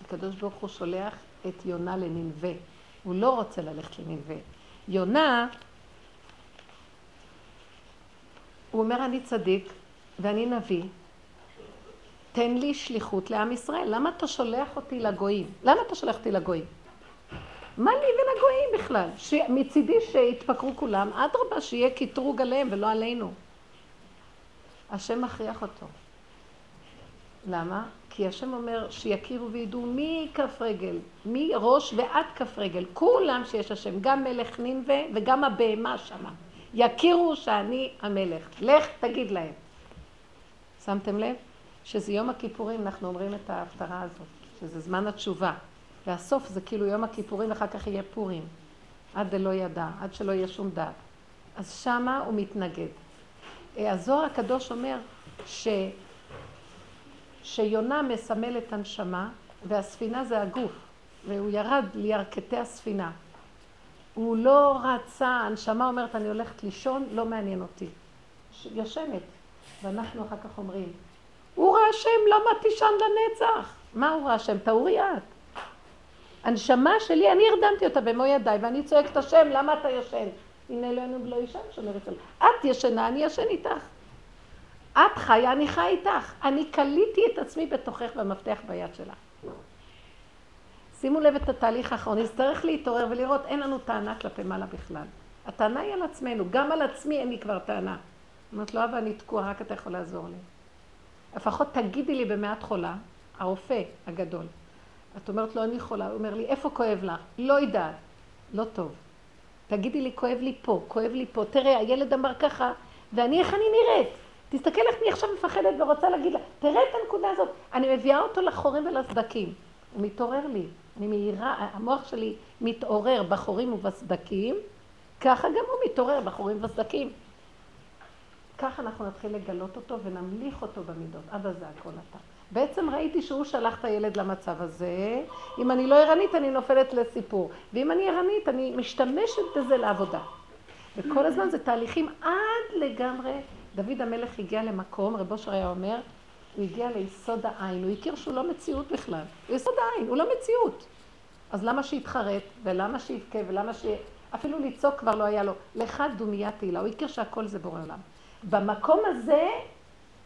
הקדוש ברוך הוא שולח את יונה לננבה? הוא לא רוצה ללכת לננבה. יונה, הוא אומר אני צדיק ואני נביא, תן לי שליחות לעם ישראל. למה אתה שולח אותי לגויים? למה אתה שולח אותי לגויים? מה לי ולגויים בכלל? מצידי שיתפקרו כולם, אדרבה, שיהיה קטרוג עליהם ולא עלינו. השם מכריח אותו. למה? כי השם אומר שיכירו וידעו מכף רגל, מראש ועד כף רגל, כולם שיש השם, גם מלך נינווה וגם הבהמה שמה. יכירו שאני המלך. לך תגיד להם. שמתם לב? שזה יום הכיפורים, אנחנו אומרים את ההפטרה הזאת, שזה זמן התשובה. והסוף זה כאילו יום הכיפורים, ואחר כך יהיה פורים. עד דלא ידע, עד שלא יהיה שום דעת. אז שמה הוא מתנגד. הזוהר הקדוש אומר ש... שיונה מסמל את הנשמה, והספינה זה הגוף, והוא ירד לירכתי הספינה. הוא לא רצה, הנשמה אומרת, אני הולכת לישון, לא מעניין אותי. ישנת. ואנחנו אחר כך אומרים, הוא ראה השם, למה תישן לנצח? מה הוא ראה השם? תאורי את. הנשמה שלי, אני הרדמתי אותה במו ידיי, ואני צועקת השם, למה אתה ישן? הנה אלוהינו ולא ישן, שומרת על... את ישנה, אני ישן איתך. את חיה, אני חי איתך. אני כליתי את עצמי בתוכך והמפתח ביד שלך. שימו לב את התהליך האחרון, נצטרך להתעורר ולראות, אין לנו טענה כלפי מעלה בכלל. הטענה היא על עצמנו, גם על עצמי אין לי כבר טענה. אומרת לו, אבא, אני תקועה, רק אתה יכול לעזור לי. לפחות תגידי לי במעט חולה, הרופא הגדול. את אומרת לו, אני חולה, הוא אומר לי, איפה כואב לך? לא יודעת. לא טוב. תגידי לי, כואב לי פה, כואב לי פה. תראה, הילד אמר ככה, ואני, איך אני נראית? תסתכל איך אני עכשיו מפחדת ורוצה להגיד לה, תראה את הנקודה הזאת. אני מביאה אותו לחורים ולסדקים. הוא מתעורר לי. אני מהירה, המוח שלי מתעורר בחורים ובסדקים, ככה גם הוא מתעורר בחורים ובסדקים. ככה אנחנו נתחיל לגלות אותו ונמליך אותו במידות. אבא זה הכל אתה. בעצם ראיתי שהוא שלח את הילד למצב הזה. אם אני לא ערנית, אני נופלת לסיפור. ואם אני ערנית, אני משתמשת בזה לעבודה. וכל הזמן זה תהליכים עד לגמרי. דוד המלך הגיע למקום, רבו אושר היה אומר, הוא הגיע ליסוד העין, הוא הכיר שהוא לא מציאות בכלל. הוא יסוד העין, הוא לא מציאות. אז למה שיתחרט, ולמה שיבכה, ולמה ש... אפילו לצעוק כבר לא היה לו. לך דומיית תהילה, הוא הכיר שהכל זה בורא עולם. במקום הזה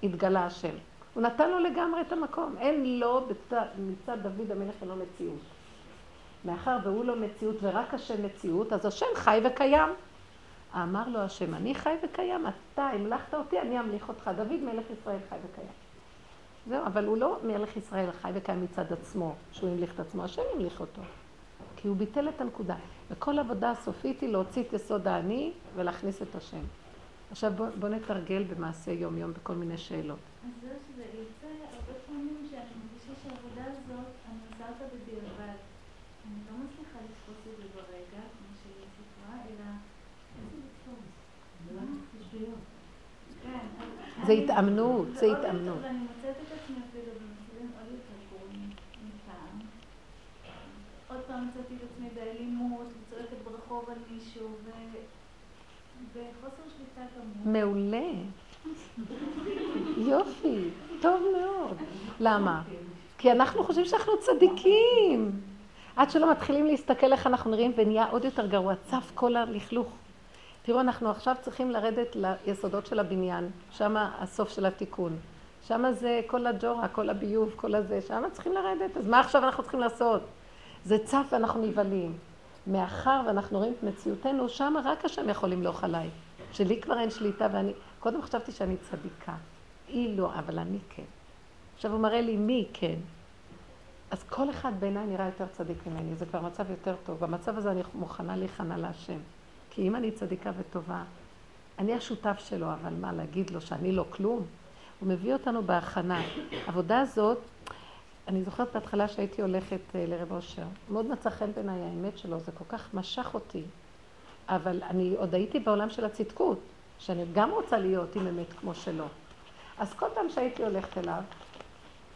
התגלה השם. הוא נתן לו לגמרי את המקום. אין לו בצד, מצד דוד המלך אינו מציאות. מאחר והוא לא מציאות ורק השם מציאות, אז השם חי וקיים. אמר לו השם, אני חי וקיים, אתה המלכת אותי, אני אמליך אותך. דוד מלך ישראל חי וקיים. זהו, אבל הוא לא מלך ישראל חי וקיים מצד עצמו, שהוא המליך את עצמו, השם המליך אותו. כי הוא ביטל את הנקודה. וכל עבודה הסופית היא להוציא את יסוד האני ולהכניס את השם. עכשיו בוא, בוא נתרגל במעשה יום-יום בכל מיני שאלות. אז זהו שזה יוצא הרבה פעמים שאני מרגישה שהעבודה הזאת, אני עושה אותה בדיעבד. אני לא מצליחה לתפוס את זה ברגע, כמו שהיא סיפרה, אלא איזה לתפוס. כן, זה התאמנות, זה התאמנות. ואני מוצאת את עצמי אפילו במצבים עוד יותר גרועים מפעם. עוד פעם מצאתי את עצמי באלימות, וצועקת ברחוב על מישהו, וחוסר שליטה גמור. מעולה. יופי, טוב מאוד. למה? כי אנחנו חושבים שאנחנו צדיקים. עד שלא מתחילים להסתכל איך אנחנו נראים ונהיה עוד יותר גרוע, צף כל הלכלוך. תראו, אנחנו עכשיו צריכים לרדת ליסודות של הבניין, שם הסוף של התיקון. שם זה כל הג'ורה, כל הביוב, כל הזה, שם צריכים לרדת. אז מה עכשיו אנחנו צריכים לעשות? זה צף ואנחנו נבהלים. מאחר ואנחנו רואים את מציאותנו, שם רק השם יכול למלוך עליי. שלי כבר אין שליטה ואני... קודם חשבתי שאני צדיקה. היא לא, אבל אני כן. עכשיו הוא מראה לי מי כן. אז כל אחד בעיניי נראה יותר צדיק ממני, זה כבר מצב יותר טוב. במצב הזה אני מוכנה להיכנע להשם. כי אם אני צדיקה וטובה, אני השותף שלו, אבל מה, להגיד לו שאני לא כלום? הוא מביא אותנו בהכנה. העבודה הזאת, אני זוכרת בהתחלה שהייתי הולכת אה, לרב אושר. מאוד מצא חן בעיניי האמת שלו, זה כל כך משך אותי. אבל אני עוד הייתי בעולם של הצדקות, שאני גם רוצה להיות עם אמת כמו שלו. אז כל פעם שהייתי הולכת אליו,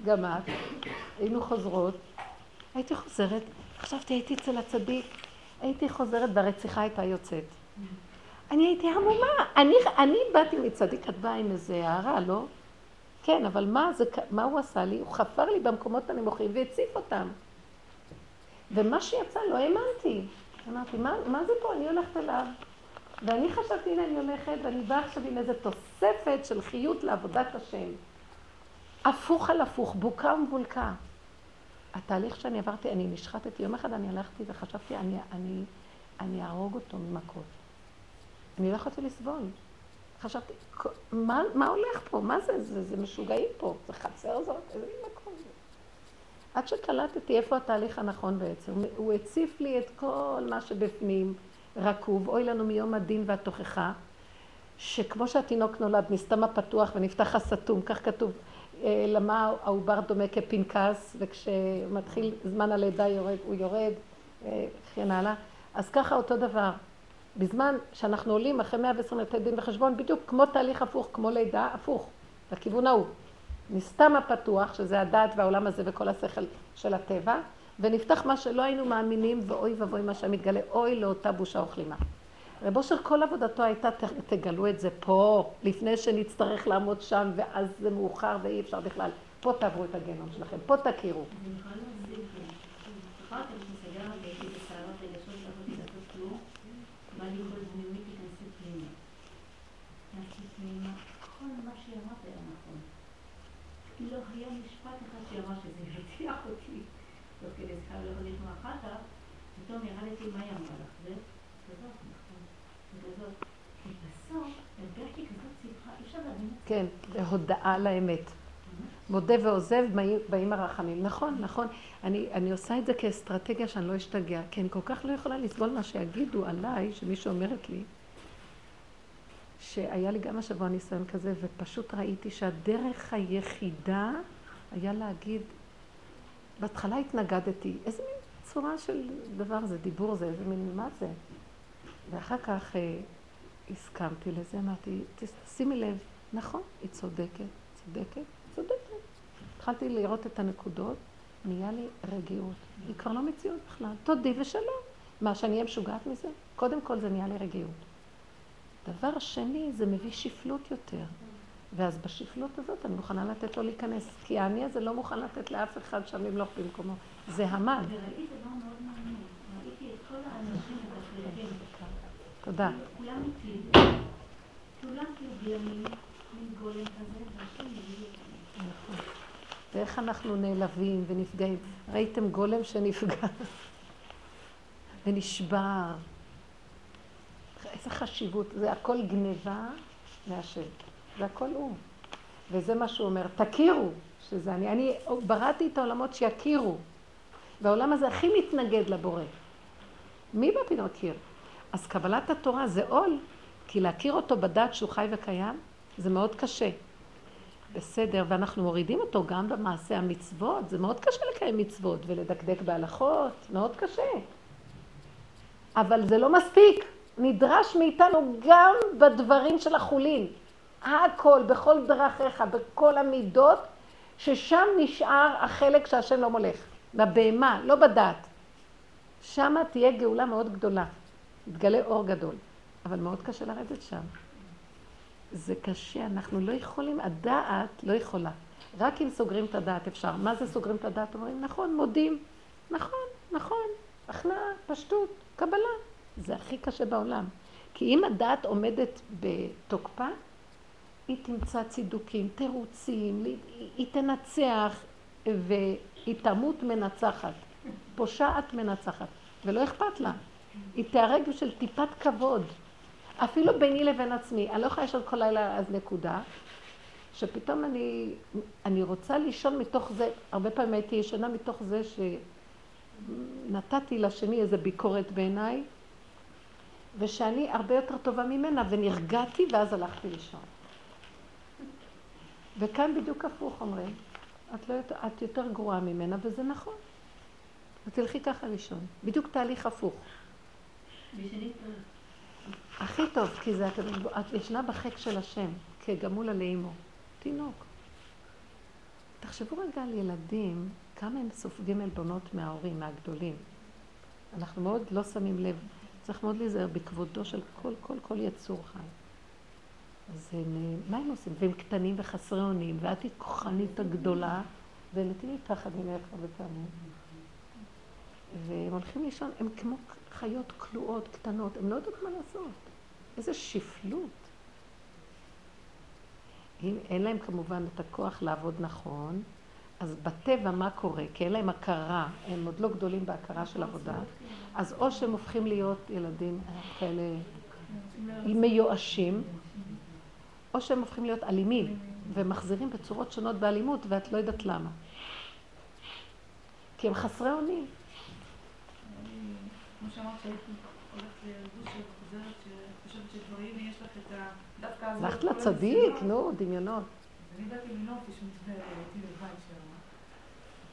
גם את, היינו חוזרות, הייתי חוזרת, חשבתי, הייתי אצל הצדיק, הייתי חוזרת והרציחה הייתה יוצאת. אני הייתי המומה, אני, אני באתי מצדיק, את באה עם איזה הערה, לא? כן, אבל מה, זה, מה הוא עשה לי? הוא חפר לי במקומות הנמוכים והציף אותם. ומה שיצא, לא האמנתי. אמרתי, מה, מה זה פה? אני הולכת אליו. ואני חשבתי, הנה אני הולכת, ואני באה עכשיו עם איזו תוספת של חיות לעבודת השם. הפוך על הפוך, בוקה ומבולקה. התהליך שאני עברתי, אני נשחטתי. יום אחד אני הלכתי וחשבתי, אני, אני, אני אהרוג אותו ממכות. אני לא יכולתי לסבול. חשבתי, מה, מה הולך פה? מה זה? זה, זה משוגעים פה. זה חצר זאת? איזה מקום זה? עד שקלטתי איפה התהליך הנכון בעצם. הוא הציף לי את כל מה שבפנים, רקוב, אוי לנו מיום הדין והתוכחה, שכמו שהתינוק נולד, נסתם הפתוח ונפתח הסתום, כך כתוב, למה העובר דומה כפנקס, וכשמתחיל זמן הלידה יורד, הוא יורד, וכן הלאה. אז ככה אותו דבר. בזמן שאנחנו עולים אחרי 120 לתת דין וחשבון, בדיוק כמו תהליך הפוך, כמו לידה, הפוך, לכיוון ההוא. נסתם הפתוח, שזה הדעת והעולם הזה וכל השכל של הטבע, ונפתח מה שלא היינו מאמינים, ואוי ואבוי מה שמתגלה, אוי לאותה בושה וכלימה. רב אושר כל עבודתו הייתה, תגלו את זה פה, לפני שנצטרך לעמוד שם, ואז זה מאוחר ואי אפשר בכלל. פה תעברו את הגנום שלכם, פה תכירו. לא היה משפט אחד שאמר שזה הרתיח אותי, תוך כדי שיחה ולא יכולתי לשמוע אחר כך, פתאום ירדתי מה היא אמרה לך, זה כזאת, נכון, וכזאת. ובסוף הרגשתי כזאת שמחה, אי אפשר להבין את זה. כן, הודעה לאמת. מודה ועוזב, באים הרחמים. נכון, נכון. אני, אני עושה את זה כאסטרטגיה שאני לא אשתגע, כי אני כל כך לא יכולה לסבול מה שיגידו עליי, שמישהו אומרת לי, שהיה לי גם השבוע ניסיון כזה, ופשוט ראיתי שהדרך היחידה היה להגיד, בהתחלה התנגדתי, איזה מין צורה של דבר זה, דיבור זה, איזה מין, מה זה? ואחר כך אה, הסכמתי לזה, אמרתי, שימי לב, נכון, היא צודקת, צודקת, צודקת. התחלתי לראות את הנקודות, נהיה לי רגיעות. היא כבר לא מציאות בכלל. תודי ושלום. מה, שאני אהיה משוגעת מזה? קודם כל זה נהיה לי רגיעות. דבר שני, זה מביא שפלות יותר. ואז בשפלות הזאת אני מוכנה לתת לו להיכנס. כי האני הזה לא מוכן לתת לאף אחד שם למלוך במקומו. זה המן. וראיתי דבר מאוד מעניין. ראיתי את כל האנשים הדתיים. תודה. כולם איתי. כולם כאילו ואיך אנחנו נעלבים ונפגעים. ראיתם גולם שנפגע ונשבר. איזה חשיבות, זה הכל גניבה מהשם, זה הכל הוא. וזה מה שהוא אומר, תכירו שזה אני. אני בראתי את העולמות שיכירו. והעולם הזה הכי מתנגד לבורא. מי בא פתאום? אז קבלת התורה זה עול, כי להכיר אותו בדעת שהוא חי וקיים, זה מאוד קשה. בסדר, ואנחנו מורידים אותו גם במעשה המצוות, זה מאוד קשה לקיים מצוות ולדקדק בהלכות, מאוד קשה. אבל זה לא מספיק. נדרש מאיתנו גם בדברים של החולין. הכל, בכל דרכיך, בכל המידות, ששם נשאר החלק שהשם לא מולך. בבהמה, לא בדת. שם תהיה גאולה מאוד גדולה. יתגלה אור גדול. אבל מאוד קשה לרדת שם. זה קשה, אנחנו לא יכולים, הדעת לא יכולה. רק אם סוגרים את הדעת אפשר. מה זה סוגרים את הדעת? אומרים, נכון, מודים. נכון, נכון, הכנעה, פשטות, קבלה. זה הכי קשה בעולם. כי אם הדעת עומדת בתוקפה, היא תמצא צידוקים, תירוצים, היא תנצח והיא תמות מנצחת, פושעת מנצחת, ולא אכפת לה. היא תיהרג בשביל טיפת כבוד. אפילו ביני לבין עצמי, אני לא יכולה לשאול כל לילה אז נקודה, שפתאום אני, אני רוצה לישון מתוך זה, הרבה פעמים הייתי ישנה מתוך זה שנתתי לשני איזה ביקורת בעיניי, ושאני הרבה יותר טובה ממנה, ונרגעתי ואז הלכתי לישון. וכאן בדיוק הפוך אומרים, את, לא, את יותר גרועה ממנה, וזה נכון. ותלכי ככה לישון. בדיוק תהליך הפוך. הכי טוב, כי זה הקדוש את ישנה בחק של השם, כגמולה לאימו. תינוק. תחשבו רגע על ילדים, כמה הם סופגים עלבונות מההורים, מהגדולים. אנחנו מאוד לא שמים לב, צריך מאוד להיזהר בכבודו של כל, כל, כל יצור חי. אז הם, מה הם עושים? והם קטנים וחסרי אונים, ואת היא כוחנית הגדולה, ונתיני פחד ממך הרבה פעמים. והם הולכים לישון, הם כמו חיות כלואות, קטנות, הם לא יודעות מה לעשות. איזה שפלות. אם אין להם כמובן את הכוח לעבוד נכון, אז בטבע מה קורה? כי אין להם הכרה, הם עוד לא גדולים בהכרה של עבודה, אז או שהם הופכים להיות ילדים כאלה מיואשים, או שהם הופכים להיות אלימים, ומחזירים בצורות שונות באלימות, ואת לא יודעת למה. כי הם חסרי אונים. כמו שאמרת, שהייתי הולכת לרבוש וחוזרת, שחושבת שדברים יש לך את ה... דווקא... הלכת לצדיק, נו, דמיונות. אני באתי מנופי שמתווה, הייתי לבית שם.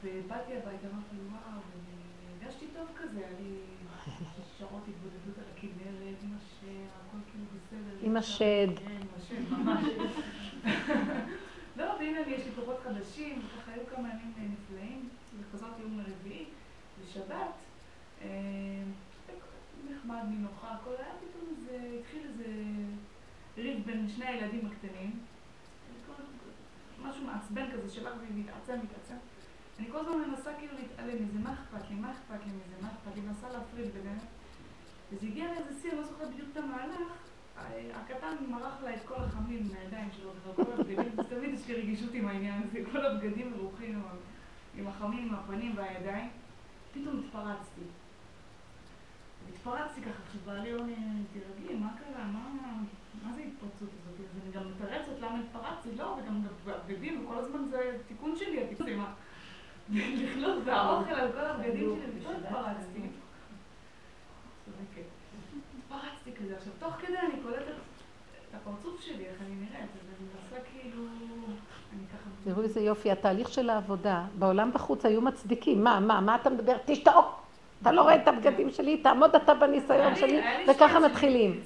ובאתי הביתה, אמרתי, וואו, והרגשתי טוב כזה, לי שעות התבודדות על הכנרת, עם השם, הכל כאילו בסדר. עם השד. כן, עם השד, ממש. לא, והנה יש לי כוחות חדשים, וככה היו כמה ימים נפלאים, וחזרתי יום רביעי, בשבת. אה, נחמד, נינוחה, הכל היה פתאום איזה, התחיל איזה ריב בין שני הילדים הקטנים. משהו מעצבן כזה שבא ומתעצם, מתעצם. אני כל הזמן מנסה כאילו להתעלם מזה, מה אכפת לי, מה אכפת לי מזה, מה אכפת לי, מנסה להפריד ביניהם. וזה הגיע לאיזה שיא, אני לא זוכרת בדיוק את המהלך, הקטן מרח לה את כל החמים מהידיים שלו, וכל הבגדים, תמיד יש לי רגישות עם העניין הזה, כל הבגדים מרוחים עם החמים, עם הפנים והידיים. פתאום התפרצתי. התפרצתי ככה, עכשיו בעלי אומר, תירגעי, מה קרה, מה, מה זה ההתפרצות הזאת? אז אני גם מתרצת למה התפרצתי, לא, וגם בגדים, וכל הזמן זה תיקון שלי, התיקון. לכלוך והאוכל על כל הבגדים שלי, ופתאום התפרצתי. התפרצתי כזה, עכשיו תוך כדי אני קולטת את הפרצוף שלי, איך אני נראית, אז אני מנסה כאילו... תראו איזה יופי, התהליך של העבודה, בעולם בחוץ היו מצדיקים, מה, מה, מה אתה מדבר? תשתוק! אתה לא רואה את הבגדים שלי, תעמוד אתה בניסיון שלי, וככה מתחילים.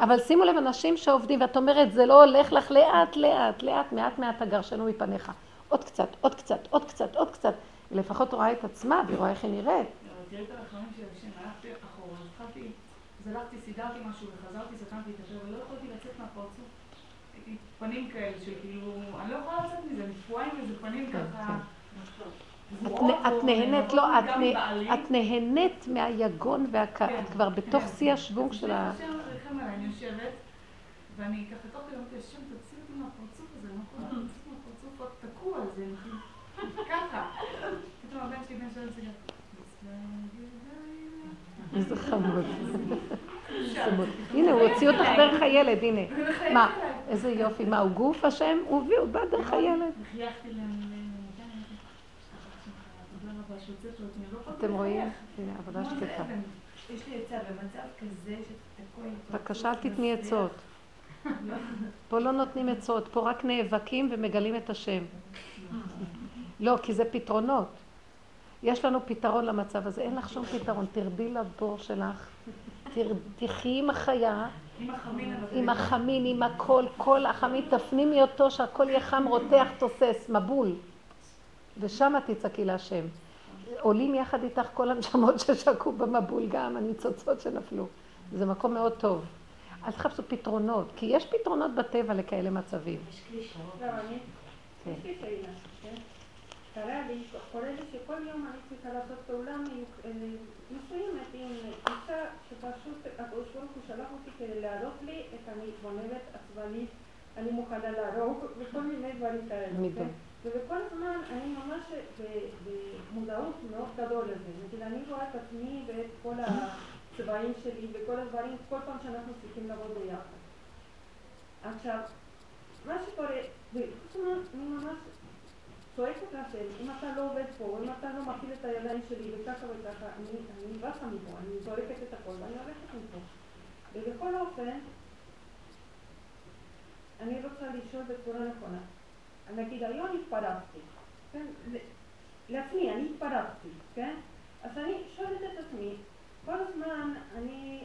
אבל שימו לב, אנשים שעובדים, ואת אומרת, זה לא הולך לך לאט, לאט, לאט, מעט מעט תגרשנו מפניך. עוד קצת, עוד קצת, עוד קצת, עוד קצת. היא לפחות רואה את עצמה, והיא רואה איך היא נראית. תראי את הרחמים של השם, הלכתי אחורה, התחלתי, זלגתי, סידרתי משהו, וחזרתי, סתמתי את השם, ולא יכולתי לצאת מהפרצוף. פנים כאלה של כאילו, אני לא יכולה לצאת מזה, אני תקועה עם איזה פנים כן, ככה. את נהנית, לא, את נהנית מהיגון והכ... כן, את כבר בתוך. שיא השוונג של ה... אני יושבת, ואני ככה תוך כדי אמרתי, השם תוציא אותי מהפרצוף הזה, מהפרצוף רק תקוע על זה, ככה. פתאום הבן שלי בן שלוש זה איזה חמוד. חמוד. הנה, הוא הוציא אותך דרך הילד, הנה. מה, איזה יופי. מה, הוא גוף השם? הוא הביא, הוא בא דרך הילד. חייכתי להם, תודה רבה שהוצאת אותי, אני לא יכולה אתם רואים? הנה, עבודה שקטה. יש לי עצה, במצב כזה שתקוע עם... בבקשה, אל תתני עצות. פה לא נותנים עצות, פה רק נאבקים ומגלים את השם. לא, כי זה פתרונות. יש לנו פתרון למצב הזה, אין לך שום פתרון. תרדי לבור שלך, תחי עם החיה, עם החמין עם הכל, כל החמין, תפנימי אותו שהכל יהיה חם, רותח, תוסס, מבול. ושמה תצעקי להשם. עולים יחד איתך כל הנשמות ששקעו במבול גם, הניצוצות שנפלו. זה מקום מאוד טוב. אל תחפשו פתרונות, כי יש פתרונות בטבע לכאלה מצבים. יש קלישאות. אני. יש לי שאלה? קרה לי, קורה לי שכל יום אני צריכה לעשות פעולה מיוק- מסוימת עם אישה שפשוט הקדוש ברוך הוא שלח אותי כדי להראות לי את אני גונבת עצבנית, אני מוכנה להרוג וכל מיני דברים כאלה. ובכל הזמן אני ממש במודעות מאוד גדול לזה. נגיד, אני רואה את עצמי ואת כל הצבעים שלי וכל הדברים, כל פעם שאנחנו צריכים לעבוד ביחד. עכשיו, מה שקורה, אני ממש צועקת להשם, אם אתה לא עובד פה, אם אתה לא מפעיל את הידיים שלי וככה וככה, אני, רצה מפה, אני זורקת את הכל ואני הולכת מפה. ובכל אופן, אני רוצה לשאול בצורה נכונה. נגיד היום התפרצתי, כן? לעצמי, אני התפרקתי, כן? אז אני שואלת את עצמי, כל הזמן אני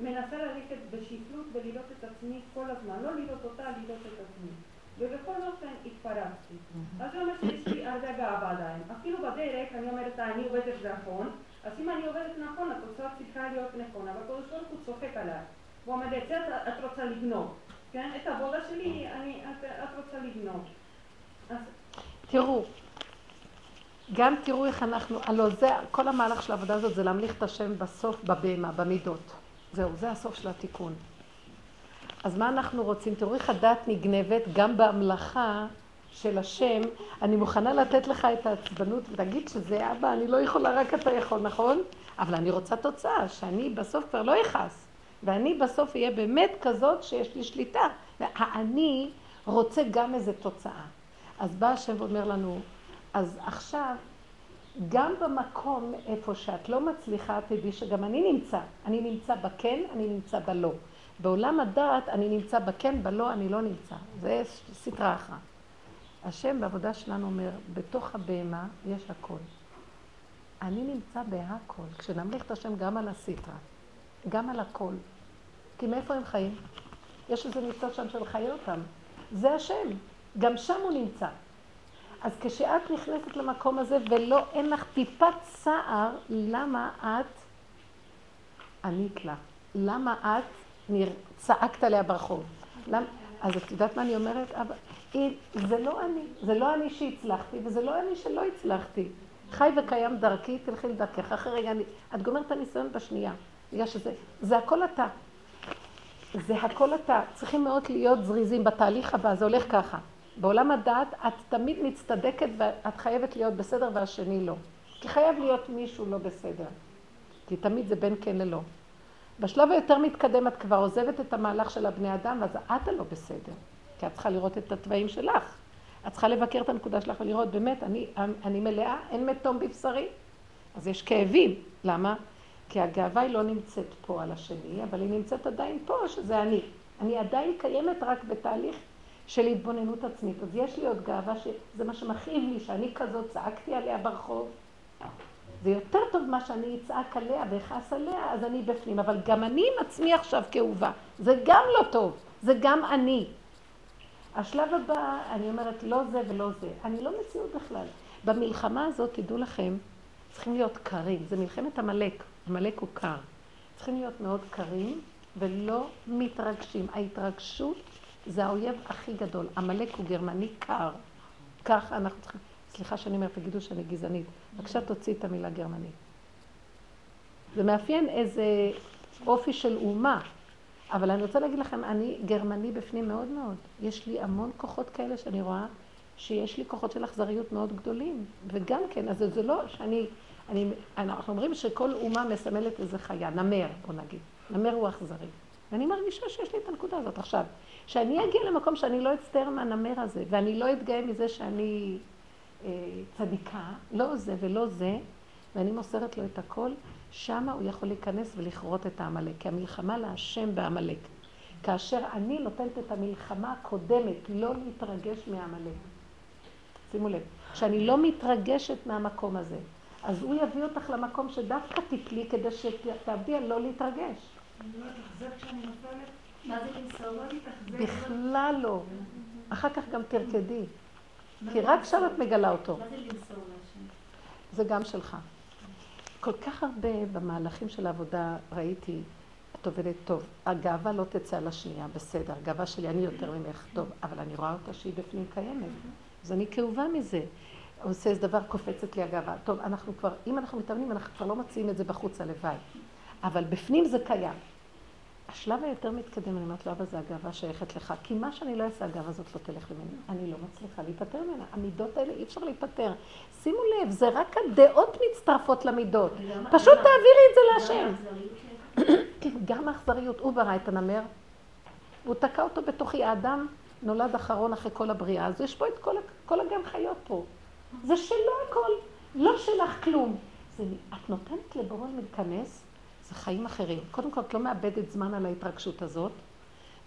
מנסה ללכת בשפלות ולראות את עצמי כל הזמן, לא לראות אותה, לראות את עצמי. ובכל אופן התפרצתי. אז זה אומר שיש לי הרבה גאווה עדיין. אפילו בדרך אני אומרת, אני עובדת נכון, אז אם אני עובדת נכון, התוצאה צריכה להיות נכונה, והקדוש ברוך הוא צוחק עליי. הוא אומר, את זה את רוצה לגנוב, כן? את העבודה שלי, אני, את, את רוצה לגנוב. אז... תראו, גם תראו איך אנחנו, הלוא זה, כל המהלך של העבודה הזאת זה להמליך את השם בסוף בבהמה, במידות. זהו, זה הסוף של התיקון. אז מה אנחנו רוצים? תראו איך הדת נגנבת גם בהמלכה של השם. אני מוכנה לתת לך את העצבנות ותגיד שזה אבא, אני לא יכולה, רק אתה יכול, נכון? אבל אני רוצה תוצאה, שאני בסוף כבר לא אכעס. ואני בסוף אהיה באמת כזאת שיש לי שליטה. והאני רוצה גם איזו תוצאה. אז בא השם ואומר לנו, אז עכשיו, גם במקום איפה שאת לא מצליחה, תדעי שגם אני נמצא. אני נמצא בכן, אני נמצא בלא. בעולם הדעת אני נמצא בכן, בלא אני לא נמצא. זה סטרה אחת. השם בעבודה שלנו אומר, בתוך הבהמה יש הכל. אני נמצא בהכל. כשנמליך את השם גם על הסטרה, גם על הכל. כי מאיפה הם חיים? יש איזה ניצוץ שם של חיי אותם. זה השם. גם שם הוא נמצא. אז כשאת נכנסת למקום הזה ולא, אין לך טיפת צער, למה את ענית לה? למה את צעקת עליה ברחוב? למה? אז את יודעת מה אני אומרת? אבל, היא, זה לא אני, זה לא אני שהצלחתי וזה לא אני שלא הצלחתי. חי וקיים דרכי, תלכי לדרכך. אחרי רגע, אני, את גומרת את הניסיון בשנייה. בגלל שזה, זה הכל אתה. זה הכל אתה. צריכים מאוד להיות זריזים בתהליך הבא, זה הולך ככה. בעולם הדעת את תמיד מצטדקת ואת חייבת להיות בסדר והשני לא. כי חייב להיות מישהו לא בסדר. כי תמיד זה בין כן ללא. בשלב היותר מתקדם את כבר עוזבת את המהלך של הבני אדם, ואז את הלא בסדר. כי את צריכה לראות את התוואים שלך. את צריכה לבקר את הנקודה שלך ולראות, באמת, אני, אני מלאה, אין מתום בבשרי. אז יש כאבים. למה? כי הגאווה היא לא נמצאת פה על השני, אבל היא נמצאת עדיין פה, שזה אני. אני עדיין קיימת רק בתהליך של התבוננות עצמית. אז יש לי עוד גאווה שזה מה שמכאיב לי, שאני כזאת צעקתי עליה ברחוב. זה יותר טוב מה שאני אצעק עליה ואכעס עליה, אז אני בפנים. אבל גם אני עם עצמי עכשיו כאובה. זה גם לא טוב, זה גם אני. השלב הבא, אני אומרת, לא זה ולא זה. אני לא מציאות בכלל. במלחמה הזאת, תדעו לכם, צריכים להיות קרים. זה מלחמת עמלק. עמלק הוא. צריכים להיות מאוד קרים ולא מתרגשים. ההתרגשות זה האויב הכי גדול. עמלק הוא גרמני קר. ככה אנחנו צריכים... סליחה שאני אומרת, תגידו שאני גזענית. בבקשה תוציא את המילה גרמנית. זה מאפיין איזה אופי של אומה. אבל אני רוצה להגיד לכם, אני גרמני בפנים מאוד מאוד. יש לי המון כוחות כאלה שאני רואה שיש לי כוחות של אכזריות מאוד גדולים. וגם כן, אז זה לא שאני... אני, אנחנו אומרים שכל אומה מסמלת איזה חיה, נמר, בוא נגיד. נמר הוא אכזרי. ואני מרגישה שיש לי את הנקודה הזאת. עכשיו, שאני אגיע למקום שאני לא אצטער מהנמר הזה, ואני לא אתגאה מזה שאני אה, צדיקה, לא זה ולא זה, ואני מוסרת לו את הכל, שמה הוא יכול להיכנס ולכרות את העמלק. כי המלחמה להשם בעמלק. כאשר אני נותנת את המלחמה הקודמת, לא להתרגש מהעמלק. שימו לב, שאני לא מתרגשת מהמקום הזה, אז הוא יביא אותך למקום שדווקא תפלי כדי שתעבדי על לא להתרגש. אני לא אתאכזב כשאני נופלת? מה זה למסור? לא להתאכזב. בכלל לא. אחר כך גם תרקדי. כי רק שם את מגלה אותו. זה גם שלך. כל כך הרבה במהלכים של העבודה ראיתי, את עובדת טוב. הגאווה לא תצא על השנייה, בסדר. הגאווה שלי, אני יותר ממך, טוב. אבל אני רואה אותה שהיא בפנים קיימת. אז אני כאובה מזה. עושה איזה דבר, קופצת לי הגאווה. טוב, אנחנו כבר, אם אנחנו מתאמנים, אנחנו כבר לא מציעים את זה בחוץ הלוואי. אבל בפנים זה קיים. השלב היותר מתקדם, אני אומרת לו, אבא, זה הגאווה שייכת לך. כי מה שאני לא אעשה, הגאווה הזאת לא תלך ממני. אני לא מצליחה להיפטר ממנה. המידות האלה אי אפשר להיפטר. שימו לב, זה רק הדעות מצטרפות למידות. פשוט תעבירי את זה להשם. גם האכזריות, הוא ברא את הנמר, והוא תקע אותו בתוכי. האדם נולד אחרון אחרי כל הבריאה, אז יש פה את כל, כל הגן חיות פה. זה שלו הכל, לא שלך כלום. זה, את נותנת לבורא להיכנס, זה חיים אחרים. קודם כל, את לא מאבדת זמן על ההתרגשות הזאת,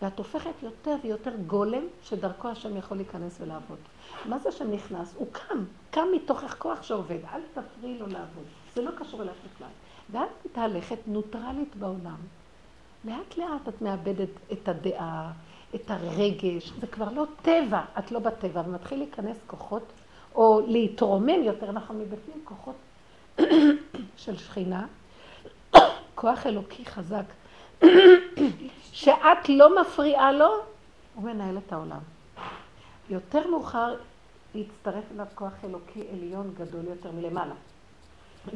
ואת הופכת יותר ויותר גולם שדרכו השם יכול להיכנס ולעבוד. מה זה השם נכנס? הוא קם, קם מתוכך כוח שעובד. אל תפריעי לו לעבוד. זה לא קשור אליך בכלל. ואת מתהלכת נוטרלית בעולם. לאט לאט את מאבדת את הדעה, את הרגש, זה כבר לא טבע, את לא בטבע, ומתחיל להיכנס כוחות, או להתרומם יותר נכון מבפנים, כוחות של שכינה, כוח אלוקי חזק, שאת לא מפריעה לו, הוא מנהל את העולם. יותר מאוחר יצטרף אליו כוח אלוקי עליון גדול יותר מלמעלה.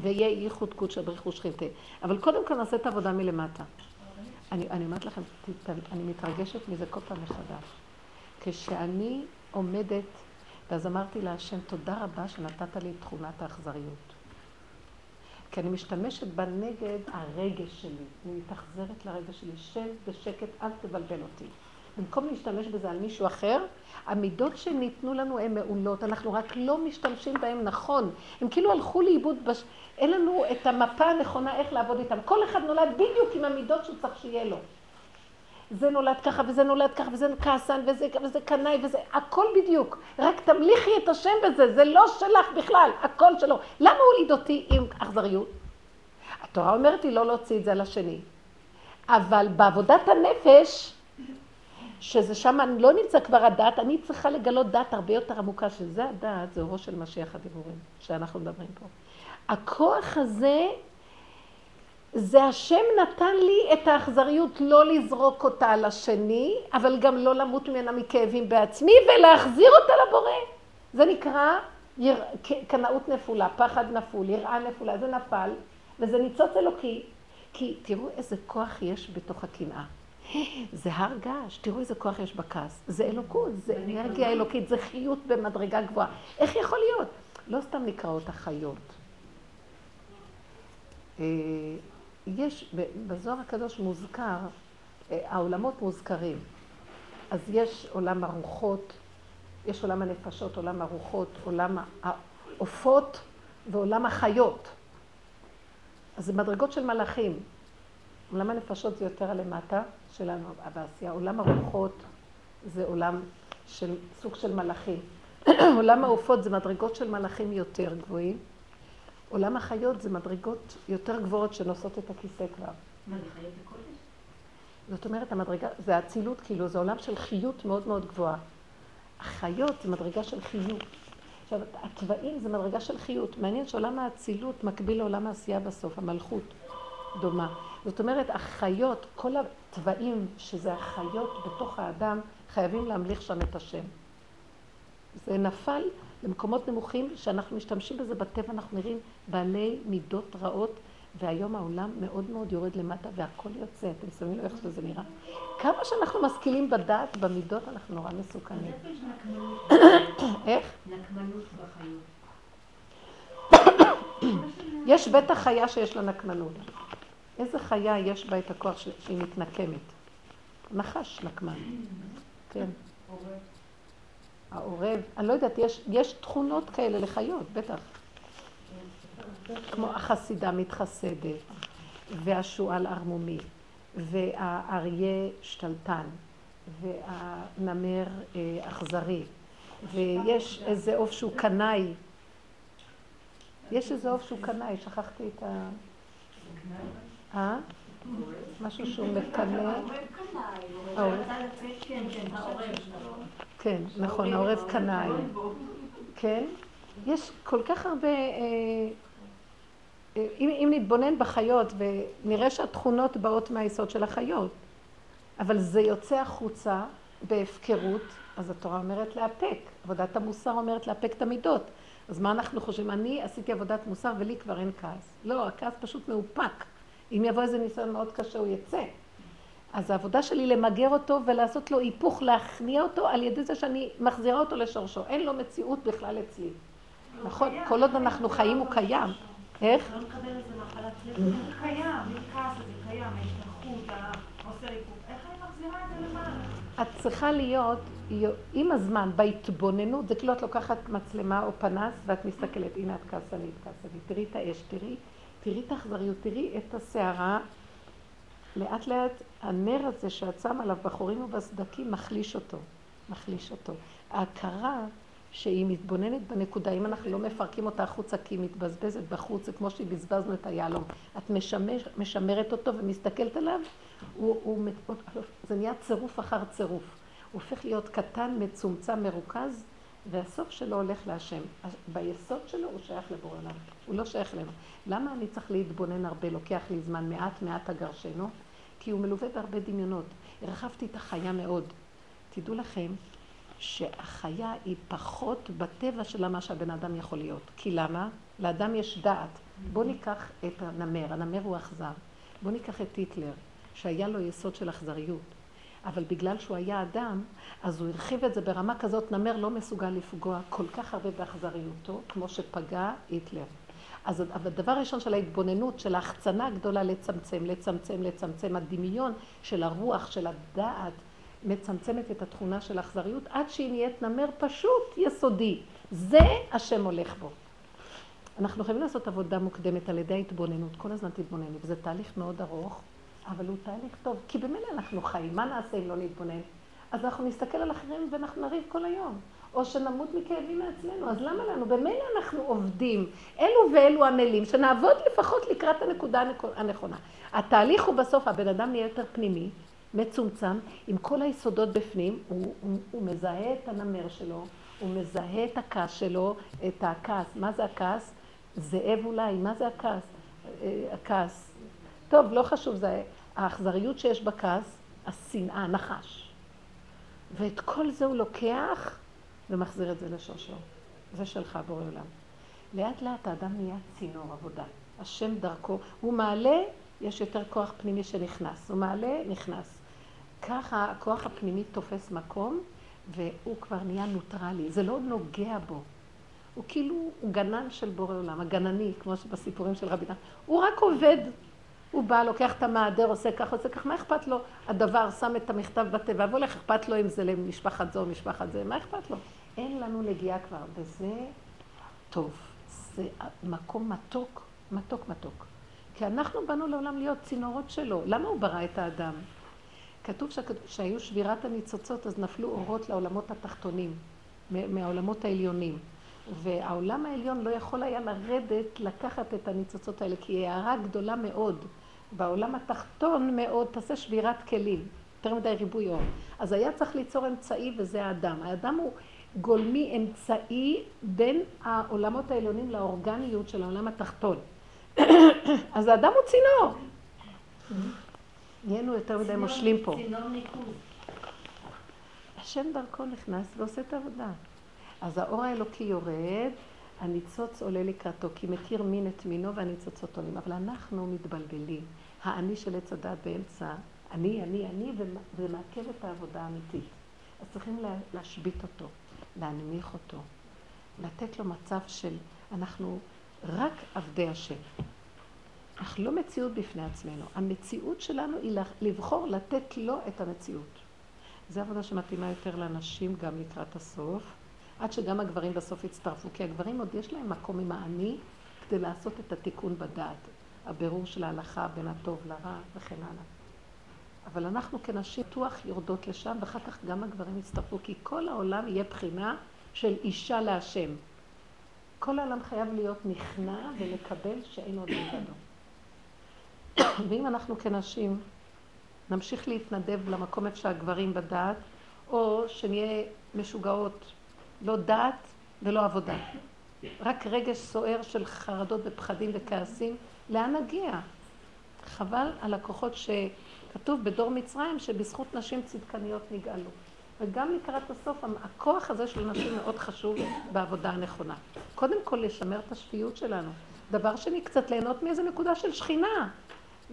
ויהיה ייחוד קודשא בריחו שכינתה. אבל קודם כל נעשה את העבודה מלמטה. אני, אני אומרת לכם, אני מתרגשת מזה כל פעם מחדש. כשאני עומדת, ואז אמרתי להשם, תודה רבה שנתת לי את תכונת האכזריות. כי אני משתמשת בה נגד הרגש שלי. אני מתאכזרת לרגש שלי. שב בשקט, אל תבלבל אותי. במקום להשתמש בזה על מישהו אחר, המידות שניתנו לנו הן מעולות, אנחנו רק לא משתמשים בהן נכון. הם כאילו הלכו לאיבוד, בש... אין לנו את המפה הנכונה איך לעבוד איתם. כל אחד נולד בדיוק עם המידות שהוא צריך שיהיה לו. זה נולד ככה, וזה נולד ככה, וזה כעסן, וזה, וזה קנאי, וזה, הכל בדיוק. רק תמליכי את השם בזה, זה לא שלך בכלל, הכל שלו. למה הוא הוליד אותי עם אכזריות? התורה אומרת לי לא להוציא את זה על השני. אבל בעבודת הנפש, שזה שם לא נמצא כבר הדעת, אני צריכה לגלות דעת הרבה יותר עמוקה, שזה הדעת, זה אורו של משיח הדיבורים, שאנחנו מדברים פה. הכוח הזה, זה השם נתן לי את האכזריות לא לזרוק אותה על השני, אבל גם לא למות ממנה מכאבים בעצמי, ולהחזיר אותה לבורא. זה נקרא יר... קנאות נפולה, פחד נפול, יראה נפולה, זה נפל, וזה ניצוץ אלוקי. כי תראו איזה כוח יש בתוך הקנאה. זה הר געש, תראו איזה כוח יש בכעס. זה אלוקות, זה אנרגיה אלוקית, זה חיות במדרגה גבוהה. איך יכול להיות? לא סתם נקראות החיות. יש, בזוהר הקדוש מוזכר, אה, העולמות מוזכרים. אז יש עולם הרוחות, יש עולם הנפשות, עולם הרוחות, עולם העופות ועולם החיות. אז זה מדרגות של מלאכים. עולם הנפשות זה יותר הלמטה שלנו בעשייה. עולם הרוחות זה עולם של סוג של מלאכים. עולם העופות זה מדרגות של מלאכים יותר גבוהים. עולם החיות זה מדרגות יותר גבוהות שנושאות את הכיסא כבר. מה, זה חיות בקודש? זאת אומרת, המדרגה, זה אצילות כאילו, זה עולם של חיות מאוד מאוד גבוהה. החיות זה מדרגה של חיות. עכשיו, התוואים זה מדרגה של חיות. מעניין שעולם האצילות מקביל לעולם העשייה בסוף, המלכות דומה. זאת אומרת, החיות, כל התוואים שזה החיות בתוך האדם, חייבים להמליך שם את השם. זה נפל למקומות נמוכים שאנחנו משתמשים בזה בטבע, אנחנו נראים בעלי מידות רעות, והיום העולם מאוד מאוד יורד למטה והכל יוצא, אתם שמים לב איך שזה נראה. כמה שאנחנו משכילים בדעת, במידות, אנחנו נורא מסוכנים. איך? נקמנות בחיות. יש בטח חיה שיש לה נקמנות. איזה חיה יש בה את הכוח שהיא מתנקמת? נחש נקמן. כן. העורב, אני לא יודעת, יש, יש תכונות כאלה לחיות, בטח. כמו החסידה מתחסדת, והשועל ערמומי, והאריה שתלטן, והנמר אה, אכזרי, ויש איזה עוף שהוא קנאי. יש איזה עוף שהוא קנאי, שכחתי את ה... אה? משהו שהוא מקנא. כן, נכון, העורב קנאי. כן? יש כל כך הרבה... אה, אה, אם, אם נתבונן בחיות ונראה שהתכונות באות מהיסוד של החיות, אבל זה יוצא החוצה בהפקרות, אז התורה אומרת לאפק. עבודת המוסר אומרת לאפק את המידות. אז מה אנחנו חושבים? אני עשיתי עבודת מוסר ולי כבר אין כעס. לא, הכעס פשוט מאופק. אם יבוא איזה ניסיון מאוד קשה, הוא יצא. אז העבודה שלי למגר אותו ולעשות לו היפוך, להכניע אותו על ידי זה שאני מחזירה אותו לשורשו. אין לו מציאות בכלל אצלי. נכון? כל עוד אנחנו חיים הוא קיים. איך? לא מקבל איזה מחלת לב. זה קיים, מכעס הזה קיים, ההשתלחות, החוסר איפוק. איך אני מחזירה את זה למעלה? את צריכה להיות, עם הזמן, בהתבוננות, זה כאילו את לוקחת מצלמה או פנס ואת מסתכלת, הנה את כעסנית, כעסנית, תראי את האש, תראי, תראי את האכזריות, תראי את הסערה לאט לאט הנר הזה שאת שם עליו בחורים ובסדקים מחליש אותו, מחליש אותו. ההכרה שהיא מתבוננת בנקודה, אם אנחנו לא מפרקים אותה החוצה כי היא מתבזבזת בחוץ, זה כמו שבזבזנו את היהלום. את משמר, משמרת אותו ומסתכלת עליו, הוא, הוא, זה נהיה צירוף אחר צירוף. הוא הופך להיות קטן, מצומצם, מרוכז, והסוף שלו הולך להשם. ביסוד שלו הוא שייך לבורא עולם, הוא לא שייך אלינו. למה אני צריך להתבונן הרבה? לוקח לי זמן מעט מעט אגרשנו, כי הוא מלווה בהרבה דמיונות. הרחבתי את החיה מאוד. תדעו לכם שהחיה היא פחות בטבע שלה מה שהבן אדם יכול להיות. כי למה? לאדם יש דעת. בואו ניקח את הנמר, הנמר הוא אכזר. בואו ניקח את היטלר, שהיה לו יסוד של אכזריות. אבל בגלל שהוא היה אדם, אז הוא הרחיב את זה ברמה כזאת, נמר לא מסוגל לפגוע כל כך הרבה באכזריותו, כמו שפגע היטלר. אז הדבר הראשון של ההתבוננות, של ההחצנה הגדולה לצמצם, לצמצם, לצמצם, הדמיון של הרוח, של הדעת, מצמצמת את התכונה של האכזריות, עד שהיא נהיית נמר פשוט יסודי. זה השם הולך בו. אנחנו חייבים לעשות עבודה מוקדמת על ידי ההתבוננות, כל הזמן תתבוננו, וזה תהליך מאוד ארוך, אבל הוא תהליך טוב, כי במילא אנחנו חיים, מה נעשה אם לא נתבונן? אז אנחנו נסתכל על אחרים ואנחנו נריב כל היום. או שנמות מכאבים מעצמנו, אז למה לנו? במילא אנחנו עובדים, אלו ואלו עמלים, שנעבוד לפחות לקראת הנקודה הנכונה. התהליך הוא בסוף, הבן אדם נהיה יותר פנימי, מצומצם, עם כל היסודות בפנים, הוא, הוא, הוא מזהה את הנמר שלו, הוא מזהה את הכעס שלו, את הכעס. מה זה הכעס? זאב אולי, מה זה הכעס? אה, הכעס. טוב, לא חשוב, זה האכזריות שיש בכעס, השנאה, הנחש. ואת כל זה הוא לוקח ומחזיר את זה לשושו. זה שלך, בורא עולם. לאט לאט האדם נהיה צינור עבודה. השם דרכו, הוא מעלה, יש יותר כוח פנימי שנכנס. הוא מעלה, נכנס. ככה הכוח הפנימי תופס מקום, והוא כבר נהיה נוטרלי. זה לא נוגע בו. הוא כאילו, הוא גנן של בורא עולם, הגנני, כמו שבסיפורים של רבי נחמן. הוא רק עובד. הוא בא, לוקח את המעדר, עושה ככה, עושה ככה, מה אכפת לו? הדבר, שם את המכתב בתיבה, והולך, אכפת לו אם זה למשפחת זו או משפחת זה, מה אכפת לו? אין לנו נגיעה כבר, וזה טוב. זה מקום מתוק, מתוק מתוק. כי אנחנו באנו לעולם להיות צינורות שלו. למה הוא ברא את האדם? כתוב שהיו שבירת הניצוצות, אז נפלו אורות לעולמות התחתונים, מהעולמות העליונים. והעולם העליון לא יכול היה לרדת, לקחת את הניצוצות האלה, כי היא הערה גדולה מאוד. בעולם התחתון מאוד תעשה שבירת כלים, יותר מדי ריבוי אור. אז היה צריך ליצור אמצעי וזה האדם. האדם הוא גולמי אמצעי בין העולמות העליונים לאורגניות של העולם התחתון. אז האדם הוא צינור. נהיינו יותר מדי מושלים פה. צינור ניקוז. השם דרכו נכנס ועושה את העבודה. אז האור האלוקי יורד, הניצוץ עולה לקראתו, כי מכיר מין את מינו והניצוצות עולים. אבל אנחנו מתבלבלים. האני של עץ הדת באמצע, אני, אני, אני, וזה מעכב את העבודה האמיתית. אז צריכים להשבית אותו. להנמיך אותו, לתת לו מצב של אנחנו רק עבדי השם. אך לא מציאות בפני עצמנו. המציאות שלנו היא לבחור לתת לו את המציאות. זו עבודה שמתאימה יותר לנשים גם לקראת הסוף, עד שגם הגברים בסוף יצטרפו, כי הגברים עוד יש להם מקום עם האני כדי לעשות את התיקון בדעת, הבירור של ההלכה בין הטוב לרע וכן הלאה. אבל אנחנו כנשים בטוח יורדות לשם, ואחר כך גם הגברים יצטרפו, כי כל העולם יהיה בחינה של אישה להשם. כל העולם חייב להיות נכנע ולקבל שאין עוד מלבדו. ואם אנחנו כנשים נמשיך להתנדב למקום איפה שהגברים בדעת, או שנהיה משוגעות, לא דעת ולא עבודה. רק רגש סוער של חרדות ופחדים וכעסים, לאן נגיע? חבל על הכוחות ש... כתוב בדור מצרים שבזכות נשים צדקניות נגאלו. וגם לקראת הסוף, הכוח הזה של נשים מאוד חשוב בעבודה הנכונה. קודם כל, לשמר את השפיות שלנו. דבר שני, קצת ליהנות מאיזה נקודה של שכינה.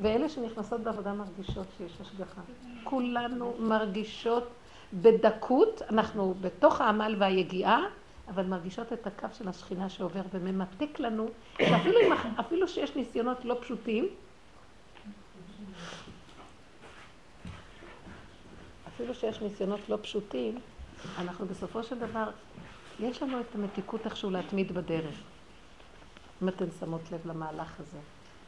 ואלה שנכנסות בעבודה מרגישות שיש השגחה. כולנו מרגישות בדקות, אנחנו בתוך העמל והיגיעה, אבל מרגישות את הקו של השכינה שעובר וממתק לנו, שאפילו שיש ניסיונות לא פשוטים, אפילו שיש ניסיונות לא פשוטים, אנחנו בסופו של דבר, יש לנו את המתיקות איכשהו להתמיד בדרך. אם אתן שמות לב למהלך הזה.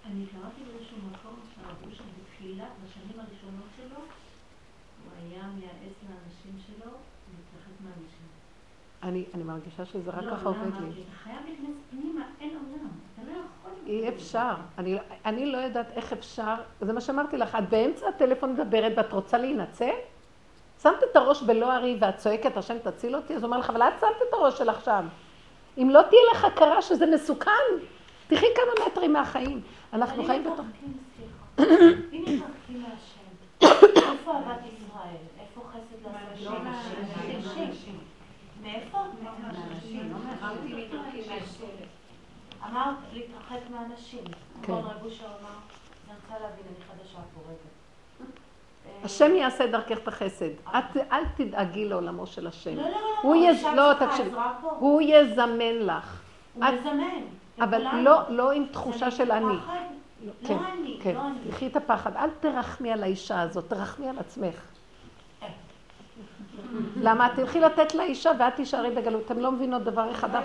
אני קראתי באיזשהו מקום שהרבו שם בתחילת, בשנים הראשונות שלו, הוא היה מייעץ לאנשים שלו להתרחק מהאנשים. אני, אני מרגישה שזה רק לא, ככה עובד למה? לי. כי אתה חייב להיכנס פנימה, אין עולם. אתה לא יכול... אי אפשר. אני, אני לא יודעת איך אפשר, זה מה שאמרתי לך, את באמצע הטלפון מדברת ואת רוצה להינצל? שמת את הראש בלא הרי ואת צועקת, השם תציל אותי? אז הוא אומר לך, אבל את שמת את הראש שלך שם. אם לא תהיה לך הכרה שזה מסוכן, תחי כמה מטרים מהחיים. אנחנו חיים בתוך... אם מתרחקים מהשם, איפה אהבת ישראל? איפה חסד לא לאנשים? מאיפה? אמרתי להתרחק מהשם. אמרת להתרחק מהאנשים. כן. נכון, רב אושר אמר, אני רוצה להבין, אני חדשה פה רגע. השם יעשה דרכך את החסד. את, אל תדאגי לעולמו של השם. לא, לא, לא, הוא לא, יז... לא, תקשיבי. הוא יזמן לך. הוא את- מזמן. אבל. לא, לא עם תחושה של אני. פחד. כן, לא אני, כן. לא אני. קחי את הפחד. אל תרחמי על האישה הזאת, תרחמי על עצמך. למה? תלכי לתת לאישה ואת תישארי בגלות. אתם לא מבינות דבר אחד.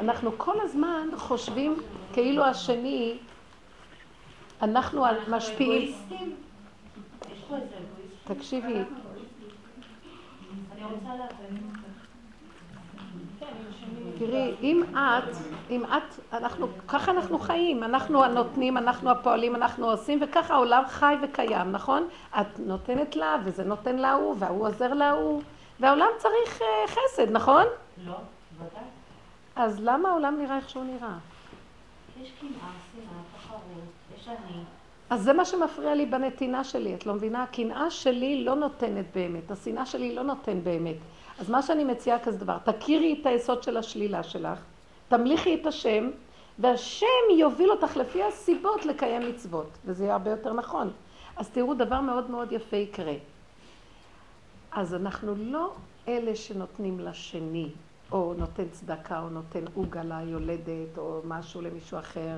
אנחנו כל הזמן חושבים כאילו השני, אנחנו משפיעים. תקשיבי, להבין. תראי, אם את, אם את, אנחנו, ככה אנחנו חיים, אנחנו הנותנים, אנחנו הפועלים, אנחנו עושים, וככה העולם חי וקיים, נכון? את נותנת לה, וזה נותן להוא, וההוא עוזר להוא, והעולם צריך אה, חסד, נכון? לא, ודאי. אז למה העולם נראה איך שהוא נראה? יש קנאה, שנאה, אז זה מה שמפריע לי בנתינה שלי, את לא מבינה? הקנאה שלי לא נותנת באמת, השנאה שלי לא נותן באמת. אז מה שאני מציעה כזה דבר, תכירי את היסוד של השלילה שלך, תמליכי את השם, והשם יוביל אותך לפי הסיבות לקיים מצוות, וזה יהיה הרבה יותר נכון. אז תראו, דבר מאוד מאוד יפה יקרה. אז אנחנו לא אלה שנותנים לשני, או נותן צדקה, או נותן עוגה ליולדת, או משהו למישהו אחר.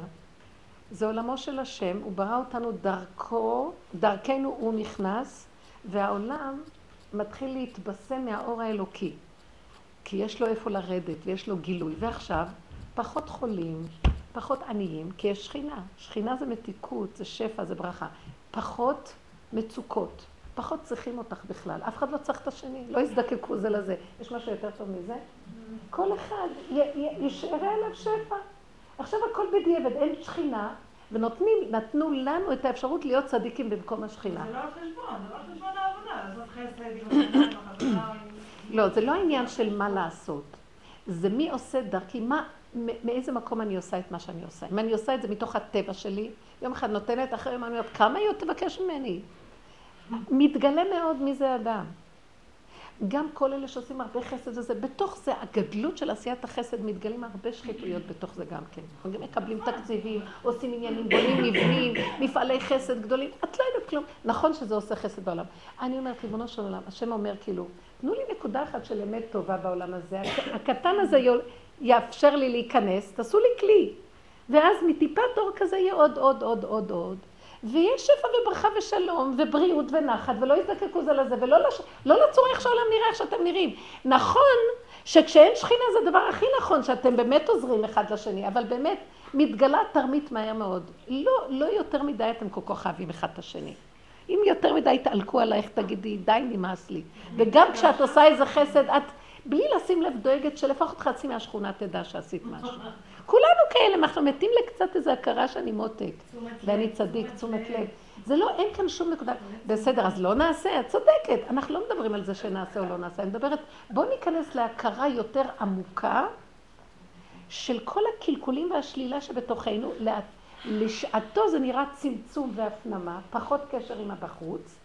זה עולמו של השם, הוא ברא אותנו דרכו, דרכנו הוא נכנס, והעולם מתחיל להתבשם מהאור האלוקי. כי יש לו איפה לרדת, ויש לו גילוי. ועכשיו, פחות חולים, פחות עניים, כי יש שכינה. שכינה זה מתיקות, זה שפע, זה ברכה. פחות מצוקות, פחות צריכים אותך בכלל. אף אחד לא צריך את השני, לא יזדקקו זה לזה. יש משהו יותר טוב מזה? כל אחד י- י- ישארה אליו שפע. עכשיו הכל בדיעבד, אין שכינה, ונותנים, נתנו לנו את האפשרות להיות צדיקים במקום השכינה. זה לא על חשבון, זה לא על חשבון העבודה, לעשות חסד. לא, זה לא העניין של מה לעשות. זה מי עושה דרכי, מה, מאיזה מקום אני עושה את מה שאני עושה. אם אני עושה את זה מתוך הטבע שלי, יום אחד נותנת, אחרי יום אני אומרת, כמה היא עוד תבקש ממני? מתגלה מאוד מי זה אדם. גם כל אלה שעושים הרבה חסד וזה, בתוך זה, הגדלות של עשיית החסד, מתגלים הרבה שחיתויות בתוך זה גם כן. אנחנו גם מקבלים תקציבים, עושים עניינים, בונים מבנים, מפעלי חסד גדולים, את לא יודעת כלום. נכון שזה עושה חסד בעולם. אני אומרת, ריבונו של עולם, השם אומר כאילו, תנו לי נקודה אחת של אמת טובה בעולם הזה, הק- הקטן הזה יול- יאפשר לי להיכנס, תעשו לי כלי. ואז מטיפת אור כזה יהיה עוד, עוד, עוד, עוד, עוד. ויש שפע וברכה ושלום ובריאות ונחת, ולא יזדקקו זה לזה, ולא לש... לא לצור איך שהעולם נראה, איך שאתם נראים. נכון שכשאין שכינה זה הדבר הכי נכון, שאתם באמת עוזרים אחד לשני, אבל באמת מתגלה תרמית מהר מאוד. לא, לא יותר מדי אתם כל כך אוהבים אחד את השני. אם יותר מדי יתעלקו עלייך, תגידי, די, נמאס לי. וגם כשאת עושה איזה חסד, את בלי לשים לב דואגת שלפחות חצי מהשכונה תדע שעשית משהו. כולנו כאלה, אנחנו מתים לקצת איזו הכרה שאני מותק, ואני צדיק, תשומת לב. זה לא, אין כאן שום נקודה. בסדר, אז לא נעשה, את צודקת. אנחנו לא מדברים על זה שנעשה או לא נעשה, אני מדברת, בואו ניכנס להכרה יותר עמוקה של כל הקלקולים והשלילה שבתוכנו. לשעתו זה נראה צמצום והפנמה, פחות קשר עם הבחוץ,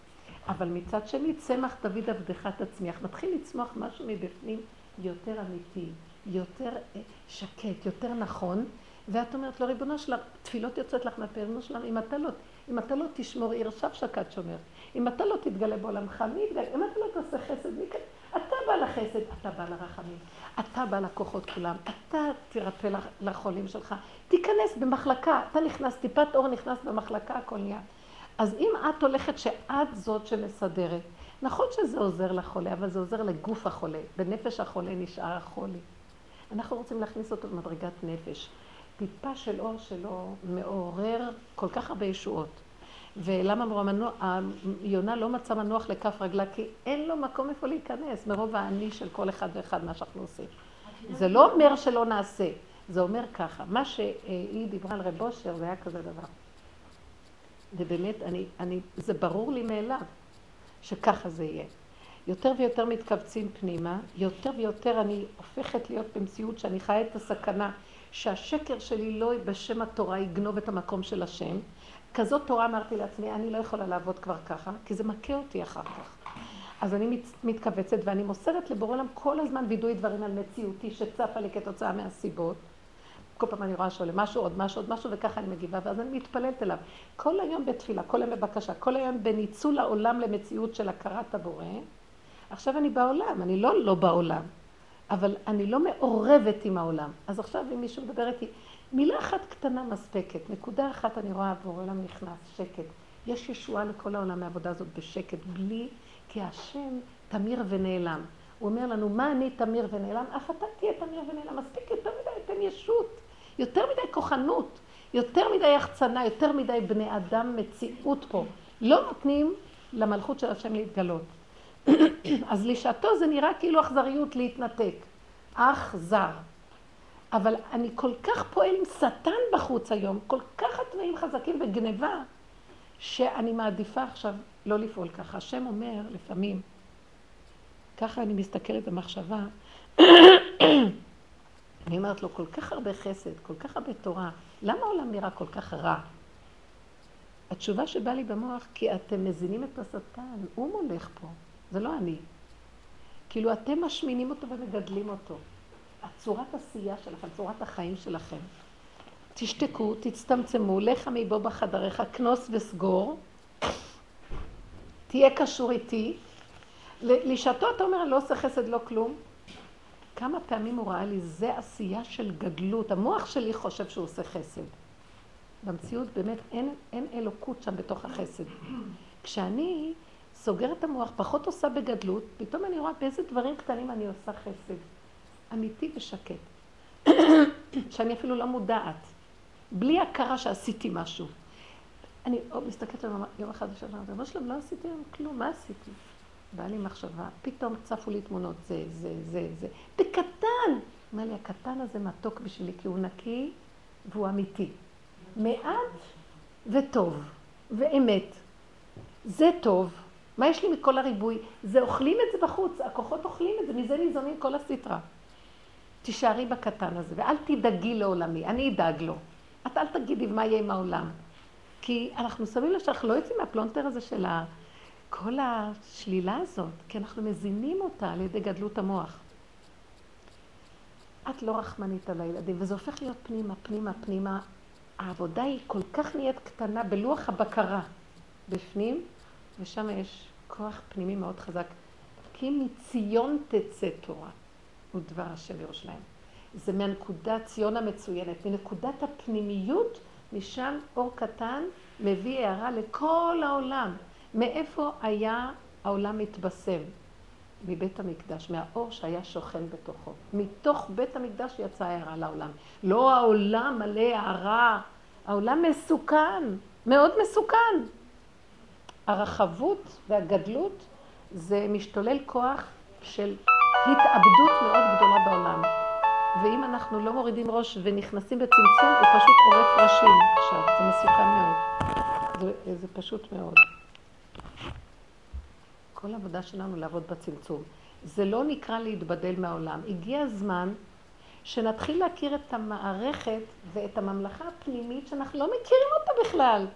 אבל מצד שני, צמח דוד עבדך תצמיח. מתחיל לצמוח משהו מבפנים יותר אמיתי, יותר אה, שקט, יותר נכון, ואת אומרת לו, ריבונו שלך, תפילות יוצאות לך מהפה, ריבונו שלנו, אם אתה לא, אם אתה לא תשמור עיר, עכשיו שקד שומר. אם אתה לא תתגלה בעולמך, מי יתגלה? אם אתה לא תעשה חסד, מי כן? אתה בא לחסד, אתה בא לרחמים, אתה בא לכוחות כולם, אתה תרפא לח- לחולים שלך. תיכנס במחלקה, אתה נכנס, טיפת אור נכנס במחלקה, הכל נהיה. אז אם את הולכת שאת זאת שמסדרת, נכון שזה עוזר לחולה, אבל זה עוזר לגוף החולה. בנפש החולה נשאר החולי. אנחנו רוצים להכניס אותו במדרגת נפש. טיפה של אור שלו מעורר כל כך הרבה ישועות. ולמה יונה לא מצא מנוח לכף רגלה? כי אין לו מקום איפה להיכנס, מרוב האני של כל אחד ואחד מה שאנחנו עושים. זה לא אומר שלא נעשה, זה אומר ככה. מה שהיא דיברה על רב אושר, זה היה כזה דבר. ובאמת, אני, אני, זה ברור לי מאליו שככה זה יהיה. יותר ויותר מתכווצים פנימה, יותר ויותר אני הופכת להיות במציאות שאני חיה את הסכנה שהשקר שלי לא בשם התורה יגנוב את המקום של השם. כזאת תורה אמרתי לעצמי, אני לא יכולה לעבוד כבר ככה, כי זה מכה אותי אחר כך. אז אני מת, מתכווצת ואני מוסרת לבורא עולם כל הזמן וידוי דברים על מציאותי שצפה לי כתוצאה מהסיבות. כל פעם אני רואה שעולה משהו, עוד משהו, עוד משהו, וככה אני מגיבה, ואז אני מתפללת אליו. כל היום בתפילה, כל היום בבקשה, כל היום בניצול העולם למציאות של הכרת הבורא. עכשיו אני בעולם, אני לא לא בעולם, אבל אני לא מעורבת עם העולם. אז עכשיו אם מישהו מדבר איתי, מילה אחת קטנה מספקת, נקודה אחת אני רואה עבור עולם נכנס, שקט. יש ישועה לכל העולם מהעבודה הזאת בשקט, בלי, כי השם תמיר ונעלם. הוא אומר לנו, מה אני תמיר ונעלם? אף אתה תהיה תמיר ונעלם. מספיק יותר מדי, תן ישות. יותר מדי כוחנות, יותר מדי יחצנה, יותר מדי בני אדם מציאות פה. לא נותנים למלכות של השם להתגלות. אז לשעתו זה נראה כאילו אכזריות להתנתק. אכזר. אבל אני כל כך פועל עם שטן בחוץ היום, כל כך התנאים חזקים בגניבה, שאני מעדיפה עכשיו לא לפעול ככה. השם אומר לפעמים, ככה אני מסתכלת במחשבה, אני אומרת לו, כל כך הרבה חסד, כל כך הרבה תורה, למה העולם נראה כל כך רע? התשובה שבאה לי במוח, כי אתם מזינים את השטן, הוא מולך פה, זה לא אני. כאילו אתם משמינים אותו ומגדלים אותו. הצורת עשייה שלכם, צורת החיים שלכם. תשתקו, תצטמצמו, לך מבוא בחדריך, כנוס וסגור, תהיה קשור איתי. לשעתו אתה אומר, לא עושה חסד, לא כלום. כמה פעמים הוא ראה לי, זה עשייה של גדלות. המוח שלי חושב שהוא עושה חסד. במציאות באמת אין, אין אלוקות שם בתוך החסד. כשאני סוגרת את המוח, פחות עושה בגדלות, פתאום אני רואה באיזה דברים קטנים אני עושה חסד. אמיתי ושקט. שאני אפילו לא מודעת. בלי הכרה שעשיתי משהו. אני מסתכלת עליו יום אחד ושאלה, רבו שלום, לא עשיתי היום כלום, מה עשיתי? באה לי מחשבה, פתאום צפו לי תמונות, זה, זה, זה, זה. בקטן! אומר לי, הקטן הזה מתוק בשבילי, כי הוא נקי והוא אמיתי. מעט וטוב, ואמת. זה טוב. מה יש לי מכל הריבוי? זה אוכלים את זה בחוץ, הכוחות אוכלים את זה, מזה ניזונים כל הסטרה. תישארי בקטן הזה, ואל תדאגי לעולמי, אני אדאג לו. את אל תגידי מה יהיה עם העולם. כי אנחנו שמים לב שאנחנו לא יוצאים מהפלונטר הזה של ה... כל השלילה הזאת, כי אנחנו מזינים אותה על ידי גדלות המוח. את לא רחמנית על הילדים, וזה הופך להיות פנימה, פנימה, פנימה. העבודה היא כל כך נהיית קטנה בלוח הבקרה בפנים, ושם יש כוח פנימי מאוד חזק. כי מציון תצא תורה, הוא דבר השם ירושלים. זה מהנקודה ציון המצוינת, מנקודת הפנימיות, משם אור קטן מביא הערה לכל העולם. מאיפה היה העולם מתבשם? מבית המקדש, מהאור שהיה שוכן בתוכו. מתוך בית המקדש יצאה הערה לעולם. לא העולם מלא הערה, העולם מסוכן, מאוד מסוכן. הרחבות והגדלות זה משתולל כוח של התאבדות מאוד גדולה בעולם. ואם אנחנו לא מורידים ראש ונכנסים בצמצום, הוא פשוט עורף ראשים עכשיו, זה מסוכן מאוד. זה, זה פשוט מאוד. כל העבודה שלנו לעבוד בצמצום. זה לא נקרא להתבדל מהעולם. הגיע הזמן שנתחיל להכיר את המערכת ואת הממלכה הפנימית שאנחנו לא מכירים אותה בכלל.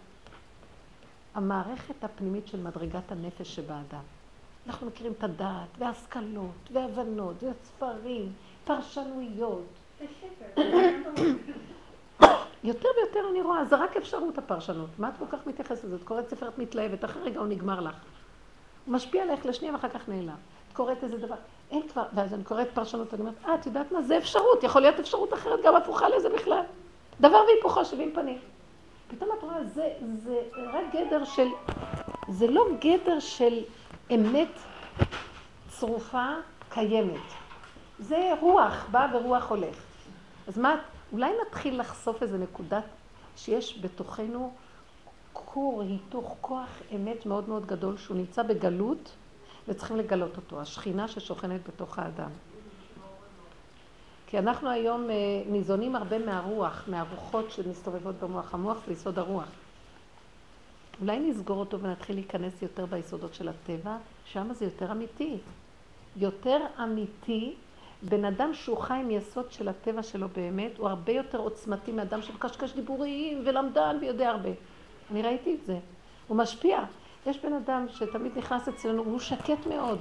המערכת הפנימית של מדרגת הנפש שבאדם. אנחנו מכירים את הדעת, והשכלות, והבנות, וספרים, פרשנויות. יותר ויותר אני רואה, זה רק אפשרות הפרשנות. מה את כל כך מתייחסת לזה? את קוראת ספר, את מתלהבת, אחרי רגע הוא נגמר לך. הוא משפיע עליך לשנייה ואחר כך נעלם. את קוראת איזה דבר, אין כבר, ואז אני קוראת פרשנות, אני אומרת, אה, את יודעת מה? זה אפשרות, יכול להיות אפשרות אחרת, גם הפוכה לזה בכלל. דבר והיפוכו, שבעים פנים. פתאום את רואה, זה, זה רק גדר של, זה לא גדר של אמת צרופה קיימת. זה רוח, בא ורוח הולך. אז מה, אולי נתחיל לחשוף איזה נקודת שיש בתוכנו כור היתוך כוח אמת מאוד מאוד גדול שהוא נמצא בגלות וצריכים לגלות אותו, השכינה ששוכנת בתוך האדם. כי אנחנו היום אה, ניזונים הרבה מהרוח, מהרוחות שמסתובבות במוח. המוח זה יסוד הרוח. אולי נסגור אותו ונתחיל להיכנס יותר ביסודות של הטבע, שם זה יותר אמיתי. יותר אמיתי, בן אדם שהוא חי עם יסוד של הטבע שלו באמת, הוא הרבה יותר עוצמתי מאדם שמקשקש דיבורים ולמדן ויודע הרבה. אני ראיתי את זה. הוא משפיע. יש בן אדם שתמיד נכנס אצלנו, הוא שקט מאוד.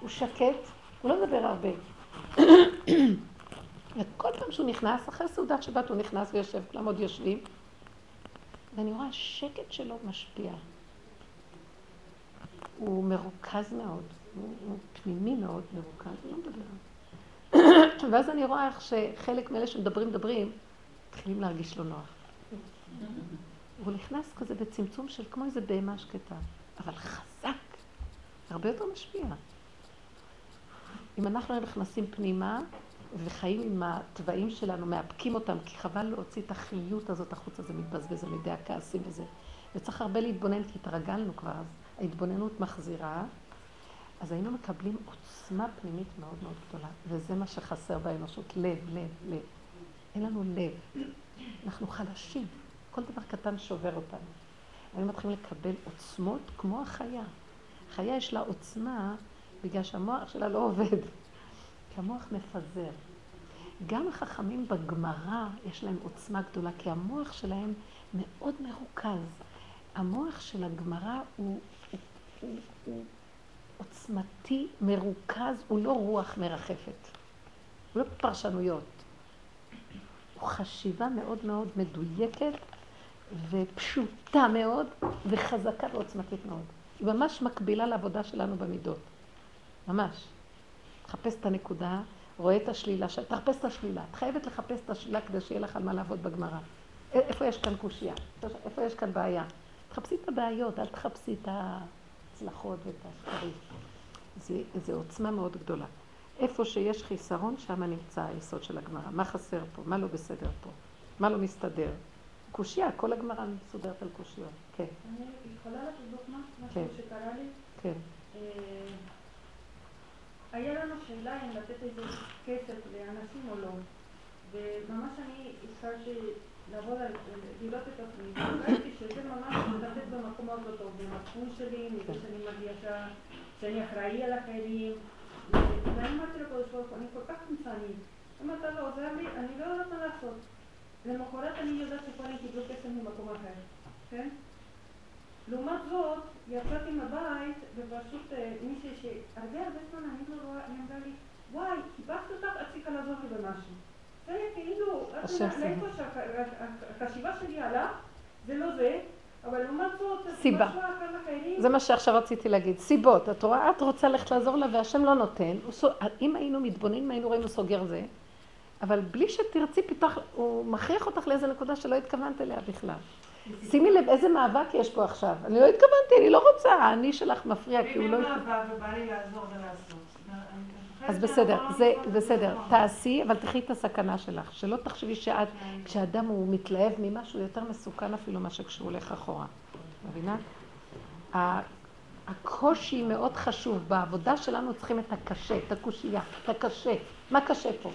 הוא שקט, הוא לא מדבר הרבה. וכל פעם שהוא נכנס, אחרי סעודת שבת הוא נכנס ויושב, כולם עוד יושבים, ואני רואה השקט שלו משפיע. הוא מרוכז מאוד, הוא, הוא פנימי מאוד מרוכז, הוא לא מדבר. ואז אני רואה איך שחלק מאלה שמדברים, מדברים, מתחילים להרגיש לא נוח. הוא נכנס כזה בצמצום של כמו איזה בהמה שקטה, אבל חזק, הרבה יותר משפיע. אם אנחנו נכנסים פנימה וחיים עם התוואים שלנו, מאפקים אותם, כי חבל להוציא את החיות הזאת החוצה, זה מתבזבז על ידי הכעסים וזה. וצריך הרבה להתבונן, כי התרגלנו כבר, אז ההתבוננות מחזירה, אז היינו מקבלים עוצמה פנימית מאוד מאוד גדולה, וזה מה שחסר באנושות, לב, לב, לב. אין לנו לב. אנחנו חלשים. כל דבר קטן שובר אותנו. היינו מתחילים לקבל עוצמות כמו החיה. החיה יש לה עוצמה בגלל שהמוח שלה לא עובד. כי המוח מפזר. גם החכמים בגמרא יש להם עוצמה גדולה, כי המוח שלהם מאוד מרוכז. המוח של הגמרא הוא, הוא, הוא, הוא עוצמתי, מרוכז, הוא לא רוח מרחפת. הוא לא פרשנויות. הוא חשיבה מאוד מאוד מדויקת ופשוטה מאוד וחזקה ועוצמתית מאוד. היא ממש מקבילה לעבודה שלנו במידות. ממש. תחפש את הנקודה, רואה את השלילה, תחפש את השלילה. את חייבת לחפש את השלילה כדי שיהיה לך על מה לעבוד בגמרא. איפה יש כאן קושייה? איפה יש כאן בעיה? תחפשי את הבעיות, אל תחפשי את ההצלחות ואת השקרים. זו עוצמה מאוד גדולה. איפה שיש חיסרון, שם נמצא היסוד של הגמרא. מה חסר פה? מה לא בסדר פה? מה לא מסתדר? קושייה, כל הגמרא מסודרת על קושיות. כן. אני יכולה לתת דוגמה? כן. משהו שקרה לי? כן. היה לנו שאלה אם לתת איזה כסף לאנשים או לא. וממש אני התחלתי לעבוד על, לראות את עצמי, וראיתי שזה ממש לתת במקומות לא טוב, במצפון שלי, מזה שאני מרגישה שאני אחראי על אחרים. ואני אמרתי לקודש ברוך הוא, אני כל כך קמצנית. אם אתה לא עוזר לי, אני לא יודעת מה לעשות. למחרת אני יודעת שכהנים קיבלו כסף ממקום אחר, כן? לעומת זאת, יצאתי מהבית, ופשוט אה, מישהי שהרבה הרבה זמן אני לא רואה, היא אמרה לי, וואי, חיפשתי אותך, את צריכה לעזור לי במשהו. זה כאילו, את יודעת, לאיפה שהחשיבה שלי הלך, זה לא זה, אבל לעומת זאת, סיבה. זה מה שעכשיו רציתי להגיד. סיבות. את רואה, את רוצה ללכת לעזור לה והשם לא נותן. אם היינו מתבוננים, היינו רואים הוא סוגר זה. אבל בלי שתרצי, פתח, הוא מכריח אותך לאיזה נקודה שלא התכוונת אליה בכלל. שימי לב איזה מאבק יש פה עכשיו. אני לא התכוונתי, אני לא רוצה, האני שלך מפריע, כי הוא לא... אין מאבק ובא לי לעזור ולעשות. אז בסדר, זה בסדר, תעשי, אבל תחי את הסכנה שלך, שלא תחשבי שאת, כשאדם הוא מתלהב ממשהו יותר מסוכן אפילו מה שכשהוא הולך אחורה, מבינה? הקושי מאוד חשוב, בעבודה שלנו צריכים את הקשה, את הקושייה, את הקשה. מה קשה פה?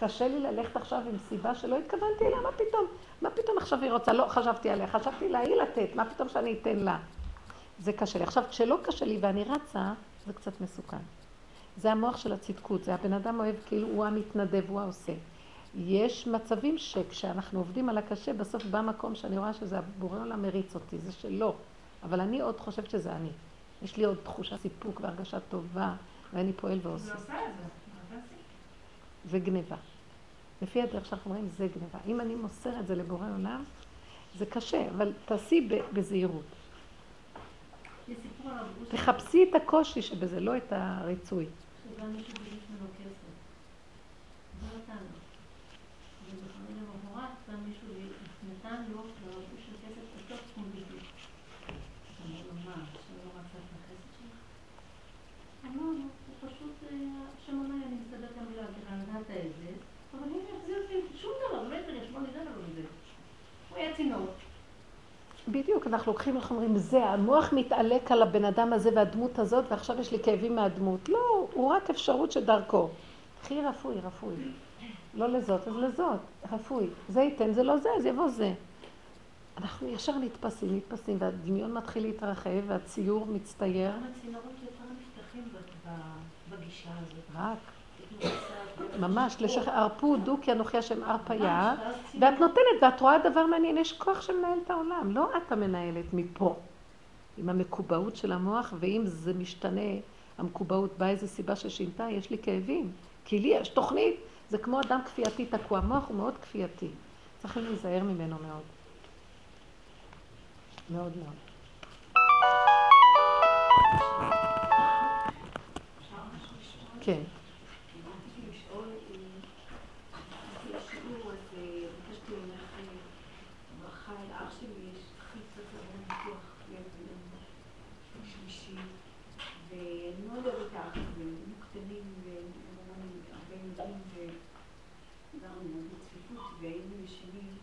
קשה לי ללכת עכשיו עם סיבה שלא התכוונתי אליה, מה פתאום? מה פתאום עכשיו היא רוצה? לא חשבתי עליה, חשבתי לה היא לתת, מה פתאום שאני אתן לה? זה קשה לי. עכשיו, כשלא קשה לי ואני רצה, זה קצת מסוכן. זה המוח של הצדקות, זה הבן אדם אוהב כאילו הוא המתנדב, הוא העושה. יש מצבים שכשאנחנו עובדים על הקשה, בסוף בא מקום שאני רואה שזה הבורא עולם מריץ אותי, זה שלא. אבל אני עוד חושבת שזה אני. יש לי עוד תחושה סיפוק והרגשה טובה, ואני פועל ועושה. זה עושה את זה. זה גניבה. לפי הדרך שאנחנו אומרים, זה גניבה. אם אני מוסר את זה לבורא עולם, זה קשה, אבל תעשי בזהירות. תחפשי את הקושי שבזה, לא את הריצוי. שגם מישהו ביקש ממנו כסף. זה נתן לו. ובחרים למחרת גם מישהו נתן לו לרבות של כסף בתוך תחום בדיוק. אמר לו, מה, עכשיו לא רצה את החסד שלך? אמר לו, הוא פשוט, השם אומר, אני מסתדר גם בלעדיך, נתת את זה, אבל אם יחזיר אותי שום דבר, באמת, אני אנחנו לוקחים, אנחנו אומרים, זה, המוח מתעלק על הבן אדם הזה והדמות הזאת, ועכשיו יש לי כאבים מהדמות. לא, הוא רק אפשרות שדרכו. קחי רפוי, רפוי. לא לזאת, אז לזאת, רפוי. זה ייתן, זה לא זה, אז יבוא זה. אנחנו ישר נתפסים, נתפסים, והדמיון מתחיל להתרחב, והציור מצטייר. גם הצינורות יותר נפתחים בגישה הזאת. רק, ממש, לשחרר, הרפו דו כי אנוכי השם ואז ואת. נותנת, ואת רואה דבר מעניין, יש כוח שמנהל את העולם, לא את המנהלת מפה. עם המקובעות של המוח, ואם זה משתנה, המקובעות באה איזו סיבה ששינתה, יש לי כאבים. כי לי יש תוכנית, זה כמו אדם כפייתי תקוע, המוח הוא מאוד כפייתי. צריכים להיזהר ממנו מאוד. מאוד מאוד. כן. רציתי לשאול, אה, לפני השיעור, אז אה, ביקשתי ממך אה, ברכה לאח שלי, יש אחי צריך לעבור ניתוח לב ביום שלישי, ואני מאוד אוהבת את האח הזה, היינו קטנים והיינו הרבה ילדים וגרנו מאוד בצפיפות והיינו ישנים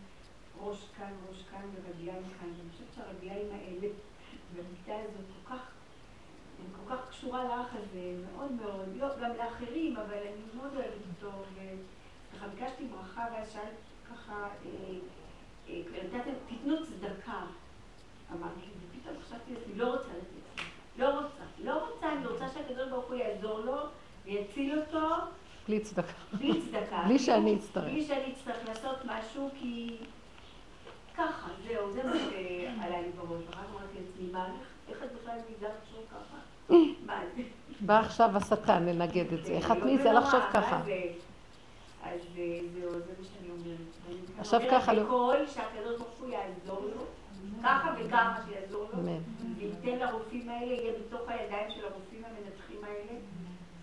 ראש כאן, ראש כאן ורגליים כאן, ואני חושבת שהרגליים האלה והמיטה הזאת כל כך אני כל כך קשורה לאח הזה, מאוד מאוד, לא, גם לאחרים, אבל אני מאוד אוהבת אותו, וככה ביקשתי ברכה, ואז שאלת ככה, אה, אה, תיתנו צדקה, אמרתי, ופתאום חשבתי לעצמי, לא רוצה לתת, לא רוצה, לא רוצה, אני רוצה שהקדוש ברוך הוא יעזור לו, ויציל אותו, בלי צדקה. בלי צדקה. בלי שאני אצטרך. בלי שאני אצטרך לעשות משהו, כי ככה, זהו, זה מה שעלה לי בראש. ואחר כך אמרתי לעצמי, מה, איך- את בכלל מעיזה לחשוב ככה? מה זה? בא עכשיו השטן לנגד את זה. איך את לא מעיזה נורא, לחשוב ככה? זה? אז אה, זהו, זה מה שאני אומרת. ואני עכשיו ככה, לא- בקול שהקדוש ברוך הוא יעזור לו, ככה וככה שיעזור לו. וייתן לרופאים האלה, יהיה בתוך הידיים של הרופאים המנתחים האלה,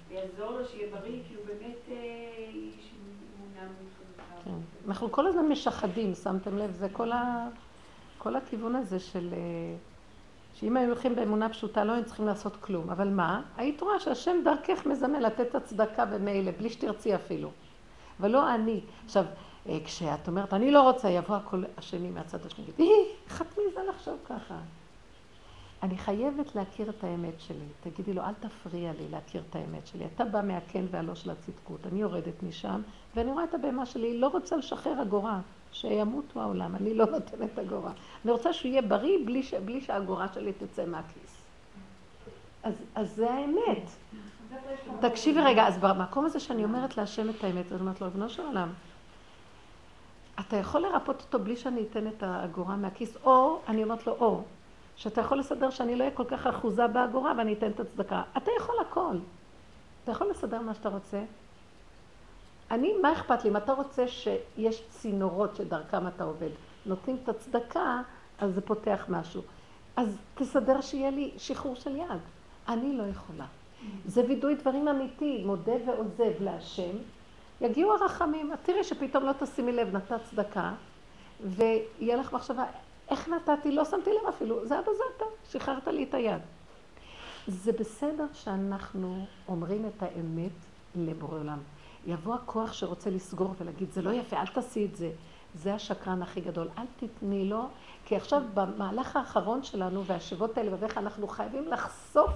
ויעזור לו שיהיה בריא, כי הוא באמת אה, איש מאוד כן. אנחנו כל הזמן משחדים, שמתם לב? זה כל, ה... כל הכיוון הזה של... שאם היו הולכים באמונה פשוטה לא היינו צריכים לעשות כלום. אבל מה? היית רואה שהשם דרכך מזמן לתת הצדקה במילא, בלי שתרצי אפילו. אבל לא אני. עכשיו, אה, כשאת אומרת, אני לא רוצה, יבוא הקול השני מהצד השני, יגיד, "אי, איך את מעיזה לחשוב ככה? אני חייבת להכיר את האמת שלי. תגידי לו, אל תפריע לי להכיר את האמת שלי. אתה בא מהכן והלא של הצדקות. אני יורדת משם, ואני רואה את הבהמה שלי, לא רוצה לשחרר אגורה. שימותו העולם, אני לא נותנת אגורה. אני רוצה שהוא יהיה בריא בלי, ש... בלי שהאגורה שלי תצא מהכיס. אז, אז זה האמת. תקשיבי רגע, אז במקום הזה שאני אומרת להשם את האמת, אני אומרת לו, ריבונו של עולם, אתה יכול לרפות אותו בלי שאני אתן את האגורה מהכיס, או, אני אומרת לו, או, שאתה יכול לסדר שאני לא אהיה כל כך אחוזה באגורה ואני אתן את הצדקה. אתה יכול הכל. אתה יכול לסדר מה שאתה רוצה. אני, מה אכפת לי? אם אתה רוצה שיש צינורות שדרכם אתה עובד, נותנים את הצדקה, אז זה פותח משהו. אז תסדר שיהיה לי שחרור של יד. אני לא יכולה. זה וידוי דברים אמיתי, מודה ועוזב להשם. יגיעו הרחמים, את תראי שפתאום לא תשימי לב, נתת צדקה, ויהיה לך מחשבה, איך נתתי? לא שמתי לב אפילו, זה עד הזאת, שחררת לי את היד. זה בסדר שאנחנו אומרים את האמת לבורא עולם. יבוא הכוח שרוצה לסגור ולהגיד, זה לא יפה, אל תעשי את זה. זה השקרן הכי גדול. אל תתני לו, כי עכשיו במהלך האחרון שלנו והשבות האלה ואיך אנחנו חייבים לחשוף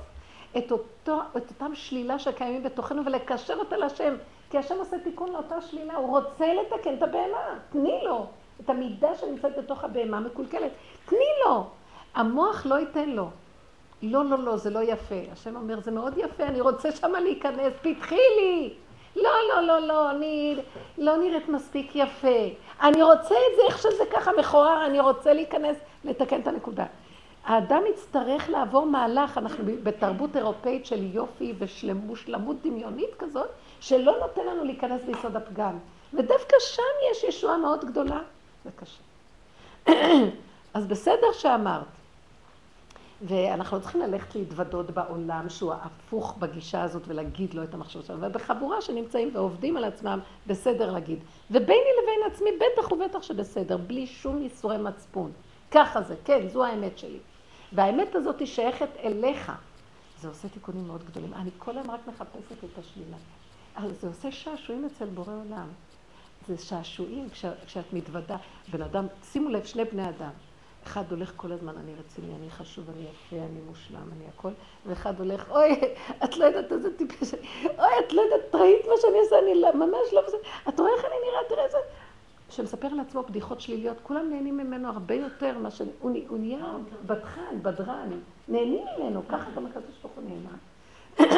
את, אותו, את אותם שלילה שקיימים בתוכנו ולקשר אותה להשם. כי השם עושה תיקון לאותה שלילה, הוא רוצה לתקן את הבהמה, תני לו. את המידה שנמצאת בתוך הבהמה מקולקלת, תני לו. המוח לא ייתן לו. לא, לא, לא, זה לא יפה. השם אומר, זה מאוד יפה, אני רוצה שמה להיכנס, פתחי לי. לא, לא, לא, לא, אני לא נראית מספיק יפה. אני רוצה את זה איך שזה ככה מכוער, אני רוצה להיכנס, לתקן את הנקודה. האדם יצטרך לעבור מהלך, אנחנו בתרבות אירופאית של יופי ושלמות דמיונית כזאת, שלא נותן לנו להיכנס ביסוד הפגם. ודווקא שם יש ישועה מאוד גדולה. זה קשה. אז בסדר שאמרת. ואנחנו לא צריכים ללכת להתוודות בעולם שהוא הפוך בגישה הזאת ולהגיד לו את המחשבות שלנו. ובחבורה שנמצאים ועובדים על עצמם, בסדר להגיד. וביני לבין עצמי בטח ובטח שבסדר, בלי שום ייסורי מצפון. ככה זה, כן, זו האמת שלי. והאמת הזאת היא שייכת אליך. זה עושה תיקונים מאוד גדולים. אני כל היום רק מחפשת את השלילה. אבל זה עושה שעשועים אצל בורא עולם. זה שעשועים כש, כשאת מתוודה. בן אדם, שימו לב, שני בני אדם. אחד הולך כל הזמן, אני רציני, אני חשוב, אני יפה, אני מושלם, אני הכל, ואחד הולך, אוי, את לא יודעת איזה טיפש, אוי, את לא יודעת, ראית מה שאני עושה, אני לא- ממש לא... בסדר. את רואה איך אני נראה, תראה איזה... שמספר לעצמו בדיחות שליליות, כולם נהנים ממנו הרבה יותר ממה ש... הוא נהיה בדחן, בדרן, נהנים ממנו, ככה גם הקדוש ברוך הוא נהנה.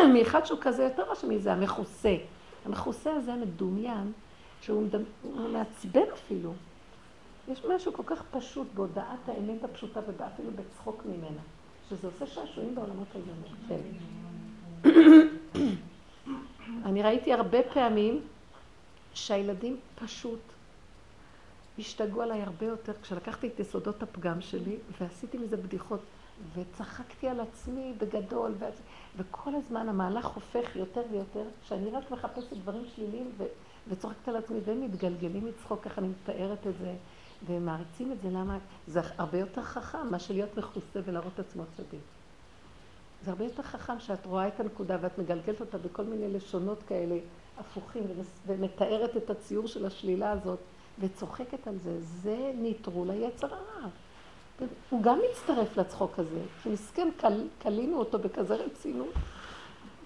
מאחד שהוא כזה יותר מאשר מזה, המכוסה. המכוסה הזה המדומיין, שהוא מעצבן אפילו. יש משהו כל כך פשוט בהודעת האמת הפשוטה ואפילו בצחוק ממנה, שזה עושה שעשועים בעולמות העליונים. כן. אני ראיתי הרבה פעמים שהילדים פשוט השתגעו עליי הרבה יותר כשלקחתי את יסודות הפגם שלי ועשיתי מזה בדיחות וצחקתי על עצמי בגדול ו... וכל הזמן המהלך הופך יותר ויותר שאני רק מחפשת דברים שליליים ו... וצוחקת על עצמי והם מתגלגלים מצחוק, ככה אני מתארת את זה והם מעריצים את זה, למה? זה הרבה יותר חכם מאשר להיות מכוסה ולהראות עצמו צדיק. זה הרבה יותר חכם שאת רואה את הנקודה ואת מגלגלת אותה בכל מיני לשונות כאלה הפוכים ומתארת את הציור של השלילה הזאת וצוחקת על זה. זה נטרול היצר הרע. הוא גם מצטרף לצחוק הזה, כי מסכן, קל, קלינו אותו בכזה רצינות.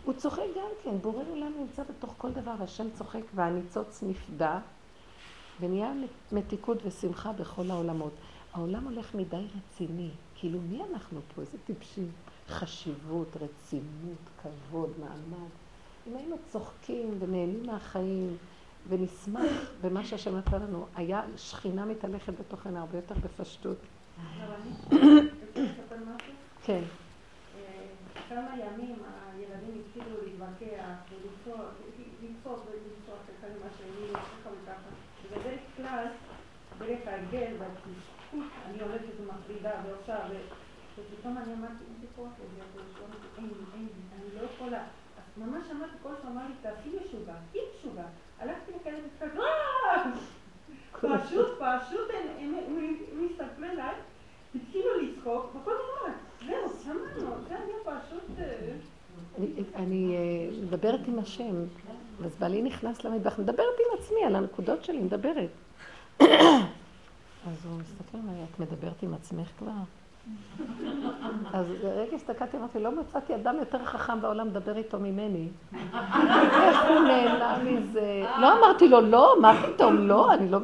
הוא צוחק גם כן, בורא עולם נמצא בתוך כל דבר, השם צוחק והניצוץ נפדה, ונהיה מתיקות ושמחה בכל העולמות. העולם הולך מדי רציני, כאילו מי אנחנו פה? איזה טיפשים. חשיבות, רצינות, כבוד, מעמד. אם היינו צוחקים ונהנים מהחיים ונשמח במה שהשם נתן לנו, היה שכינה מתהלכת בתוכנו הרבה יותר בפשטות. אבל אני רוצה לספר משהו? כן. אה, כמה ימים הילדים התחילו להתווכח ולצעוק לצעוק ולצעוק אחד עם השני, ככה וככה. ובדרך כלל, דרך ההרגל והתסכות, אני הולכת ומפרידה ועושה, ופתאום אני אמרתי, אין לי כוח לזה, ברוך הוא, אין לי, אין לי, אני לא יכולה. אז ממש אמרתי, כל שהוא אמר לי, תעשי ישובה, תהיי ישובה. הלכתי לכאלה "אה!" פשוט, פשוט, הם- הסתכלו עליי, התחילו לצחוק, וכל דבר, זהו, שמענו, זה היה פשוט... אה, אני, אני אה, מדברת עם השם, אז בעלי נכנס למטבח, מדברת עם עצמי על הנקודות שלי, מדברת. אז הוא מסתכל עליי, את מדברת עם עצמך כבר? אז רגע הסתכלתי, אמרתי, לא מצאתי אדם יותר חכם בעולם לדבר איתו ממני. איך הוא נהנה מזה? לא אמרתי לו, לא, מה פתאום, לא, אני לא...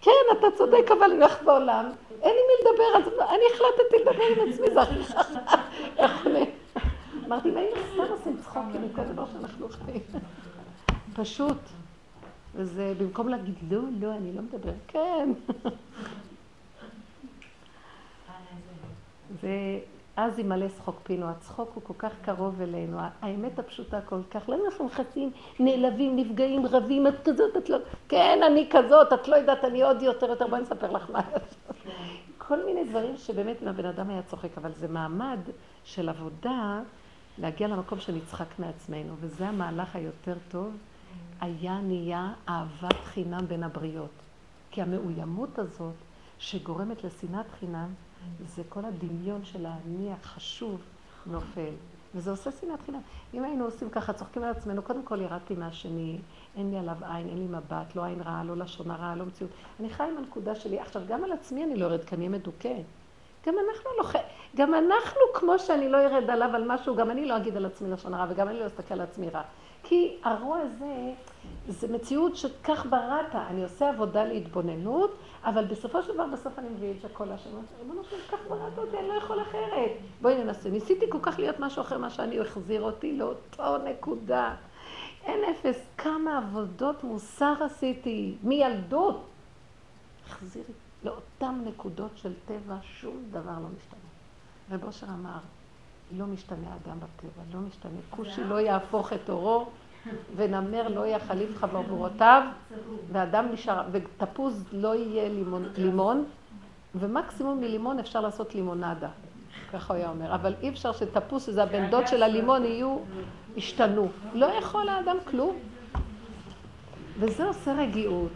כן, אתה צודק, אבל אני הולכת בעולם, אין לי מי לדבר, אז אני החלטתי לדבר עם עצמי, זה הכי חכם. אמרתי, אם היינו סתם עושים צחוקים מכל דבר שאנחנו חיים. פשוט. וזה במקום להגיד, לא, לא, אני לא מדבר. כן. ואז ימלא צחוק פינו. הצחוק הוא כל כך קרוב אלינו, האמת הפשוטה כל כך. למה אנחנו נכנסים, נעלבים, נפגעים, רבים, את כזאת, את לא... כן, אני כזאת, את לא יודעת, אני עוד יותר יותר, בואי נספר לך מה שם. כל מיני דברים שבאמת אם הבן אדם היה צוחק, אבל זה מעמד של עבודה להגיע למקום שנצחק מעצמנו, וזה המהלך היותר טוב, היה נהיה אהבת חינם בין הבריות. כי המאוימות הזאת, שגורמת לשנאת חינם, זה כל הדמיון של האני החשוב נופל. וזה עושה שנאת חינם. אם היינו עושים ככה, צוחקים על עצמנו, קודם כל ירדתי מהשני, אין לי עליו עין, אין לי מבט, לא עין רעה, לא לשון הרע, לא מציאות. אני חי עם הנקודה שלי. עכשיו, גם על עצמי אני לא יורד, כי אני מדוכא. גם אנחנו לא חי... גם אנחנו, כמו שאני לא ארד עליו על משהו, גם אני לא אגיד על עצמי לשון הרע, וגם אני לא אסתכל על עצמי רע. כי הרוע הזה, זה מציאות שכך בראת. אני עושה עבודה להתבוננות, אבל בסופו של דבר, בסוף אני מביא את זה כל השם. ריבונו שלום, כך בראת אותי, אני לא יכול אחרת. בואי ננסה. ניסיתי כל כך להיות משהו אחר מה שאני, החזיר אותי לאותו נקודה. אין אפס. כמה עבודות מוסר עשיתי, מילדות. החזיר לאותן נקודות של טבע, שום דבר לא משתנה. רב אושר אמר, לא משתנה אדם בטבע, לא משתנה. כושי לא יהפוך את אורו, ונמר לא יחליף חברותיו, ואדם נשאר, ותפוז לא יהיה לימון, לימון, ומקסימום מלימון אפשר לעשות לימונדה. ככה הוא היה אומר. אבל אי אפשר שתפוס, שזה הבן דוד של הלימון, יהיו, ישתנו. לא יכול האדם כלום. וזה עושה רגיעות,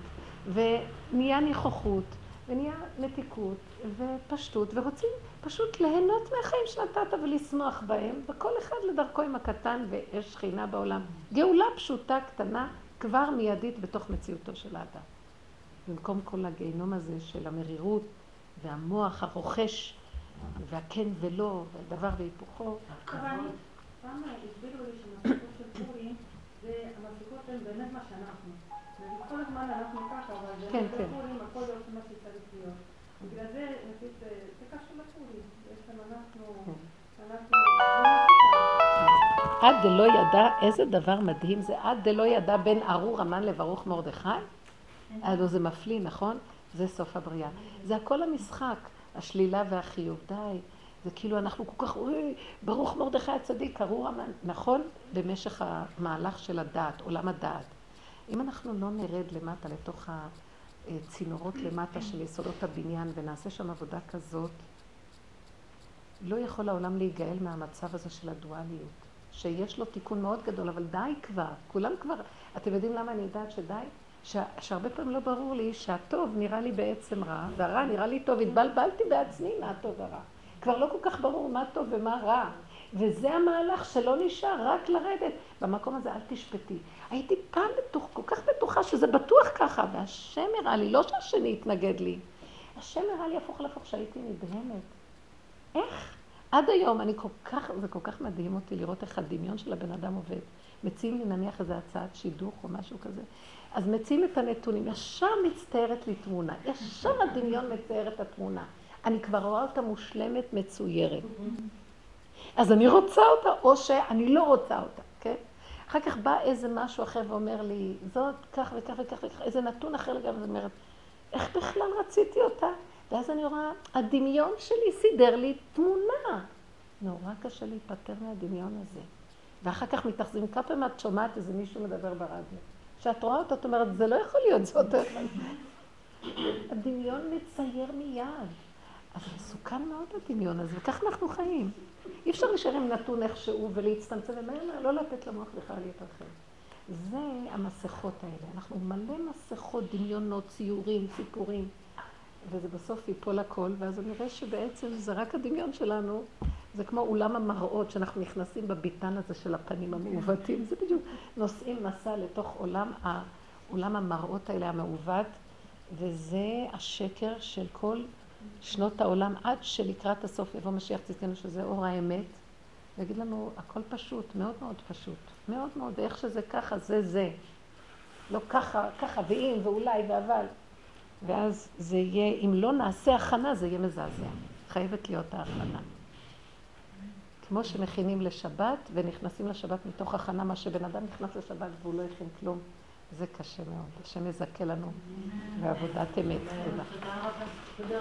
ונהיה ניחוחות, ונהיה מתיקות, ופשטות, ורוצים פשוט ליהנות מהחיים שנתת ולשמוח בהם, וכל אחד לדרכו עם הקטן ויש שכינה בעולם. גאולה פשוטה, קטנה, כבר מיידית בתוך מציאותו של האדם. במקום כל הגיהנום הזה של המרירות והמוח הרוכש, והכן ולא, והדבר והיפוכו. אבל פעם הסבירו לי שהמסכות של פורים, זה, המסכות הן באמת מה שאנחנו. כל הזמן אנחנו ככה, אבל כן, באמת כן. בפורים הכל לא מה שצריך להיות. בגלל זה, נגיד, עד דלא ידע, איזה דבר מדהים זה, עד דלא ידע בין ארור המן לברוך מרדכי? הלוא זה מפליא, נכון? זה סוף הבריאה. זה הכל המשחק, השלילה והחיוב. די, זה כאילו אנחנו כל כך, אוי, ברוך מרדכי הצדיק, ארור המן. נכון? במשך המהלך של הדעת, עולם הדעת. אם אנחנו לא נרד למטה, לתוך הצינורות למטה של יסודות הבניין, ונעשה שם עבודה כזאת, לא יכול העולם להיגאל מהמצב הזה של הדואליות. שיש לו תיקון מאוד גדול, אבל די כבר, כולם כבר, אתם יודעים למה אני יודעת שדי? ש, שהרבה פעמים לא ברור לי שהטוב נראה לי בעצם רע, והרע נראה לי טוב, התבלבלתי בעצמי מה הטוב והרע. כבר לא כל כך ברור מה טוב ומה רע. וזה המהלך שלא נשאר, רק לרדת. במקום הזה אל תשפטי. הייתי פעם בטוח, כל כך בטוחה שזה בטוח ככה, והשם הראה לי, לא שהשני התנגד לי. השם הראה לי הפוך על הפוך שהייתי נדהמת. איך? עד היום, אני כל כך, זה כל כך מדהים אותי לראות איך הדמיון של הבן אדם עובד. מציעים לי נניח איזה הצעת שידוך או משהו כזה. אז מציעים את הנתונים, ישר מצטיירת לי תמונה, ישר הדמיון מצייר את התמונה. אני כבר רואה אותה מושלמת, מצוירת. אז אני רוצה אותה, או שאני לא רוצה אותה, כן? אחר כך בא איזה משהו אחר ואומר לי, זאת כך וכך וכך וכך, איזה נתון אחר לגמרי, זאת אומרת, איך בכלל רציתי אותה? ואז אני רואה, הדמיון שלי סידר לי תמונה. נורא קשה להיפטר מהדמיון הזה. ואחר כך מתאכזים, כמה פעמים את שומעת איזה מישהו מדבר ברדיו. כשאת רואה אותו, את אומרת, זה לא יכול להיות זאת. הדמיון מצייר מיד. אז מסוכן מאוד הדמיון הזה, וכך אנחנו חיים. אי אפשר להישאר עם נתון איכשהו ולהצטמצם, ומהר לא לתת למוח בכלל להתרחב. זה המסכות האלה. אנחנו מלא מסכות, דמיונות, ציורים, סיפורים. וזה בסוף ייפול הכל, ואז אני רואה שבעצם זה רק הדמיון שלנו, זה כמו אולם המראות שאנחנו נכנסים בביתן הזה של הפנים המעוותים, זה בדיוק, נושאים מסע לתוך עולם, עולם המראות האלה המעוות, וזה השקר של כל שנות העולם, עד שלקראת הסוף יבוא משיח צדקנו, שזה אור האמת, ויגיד לנו, הכל פשוט, מאוד מאוד פשוט, מאוד מאוד, איך שזה ככה, זה זה. לא ככה, ככה, ואם, ואולי, ואבל. ואז זה יהיה, אם לא נעשה הכנה, זה יהיה מזעזע. חייבת להיות ההכנה. כמו שמכינים לשבת ונכנסים לשבת מתוך הכנה, מה שבן אדם נכנס לשבת והוא לא הכין כלום, זה קשה מאוד. השם יזכה לנו בעבודת אמת. תודה.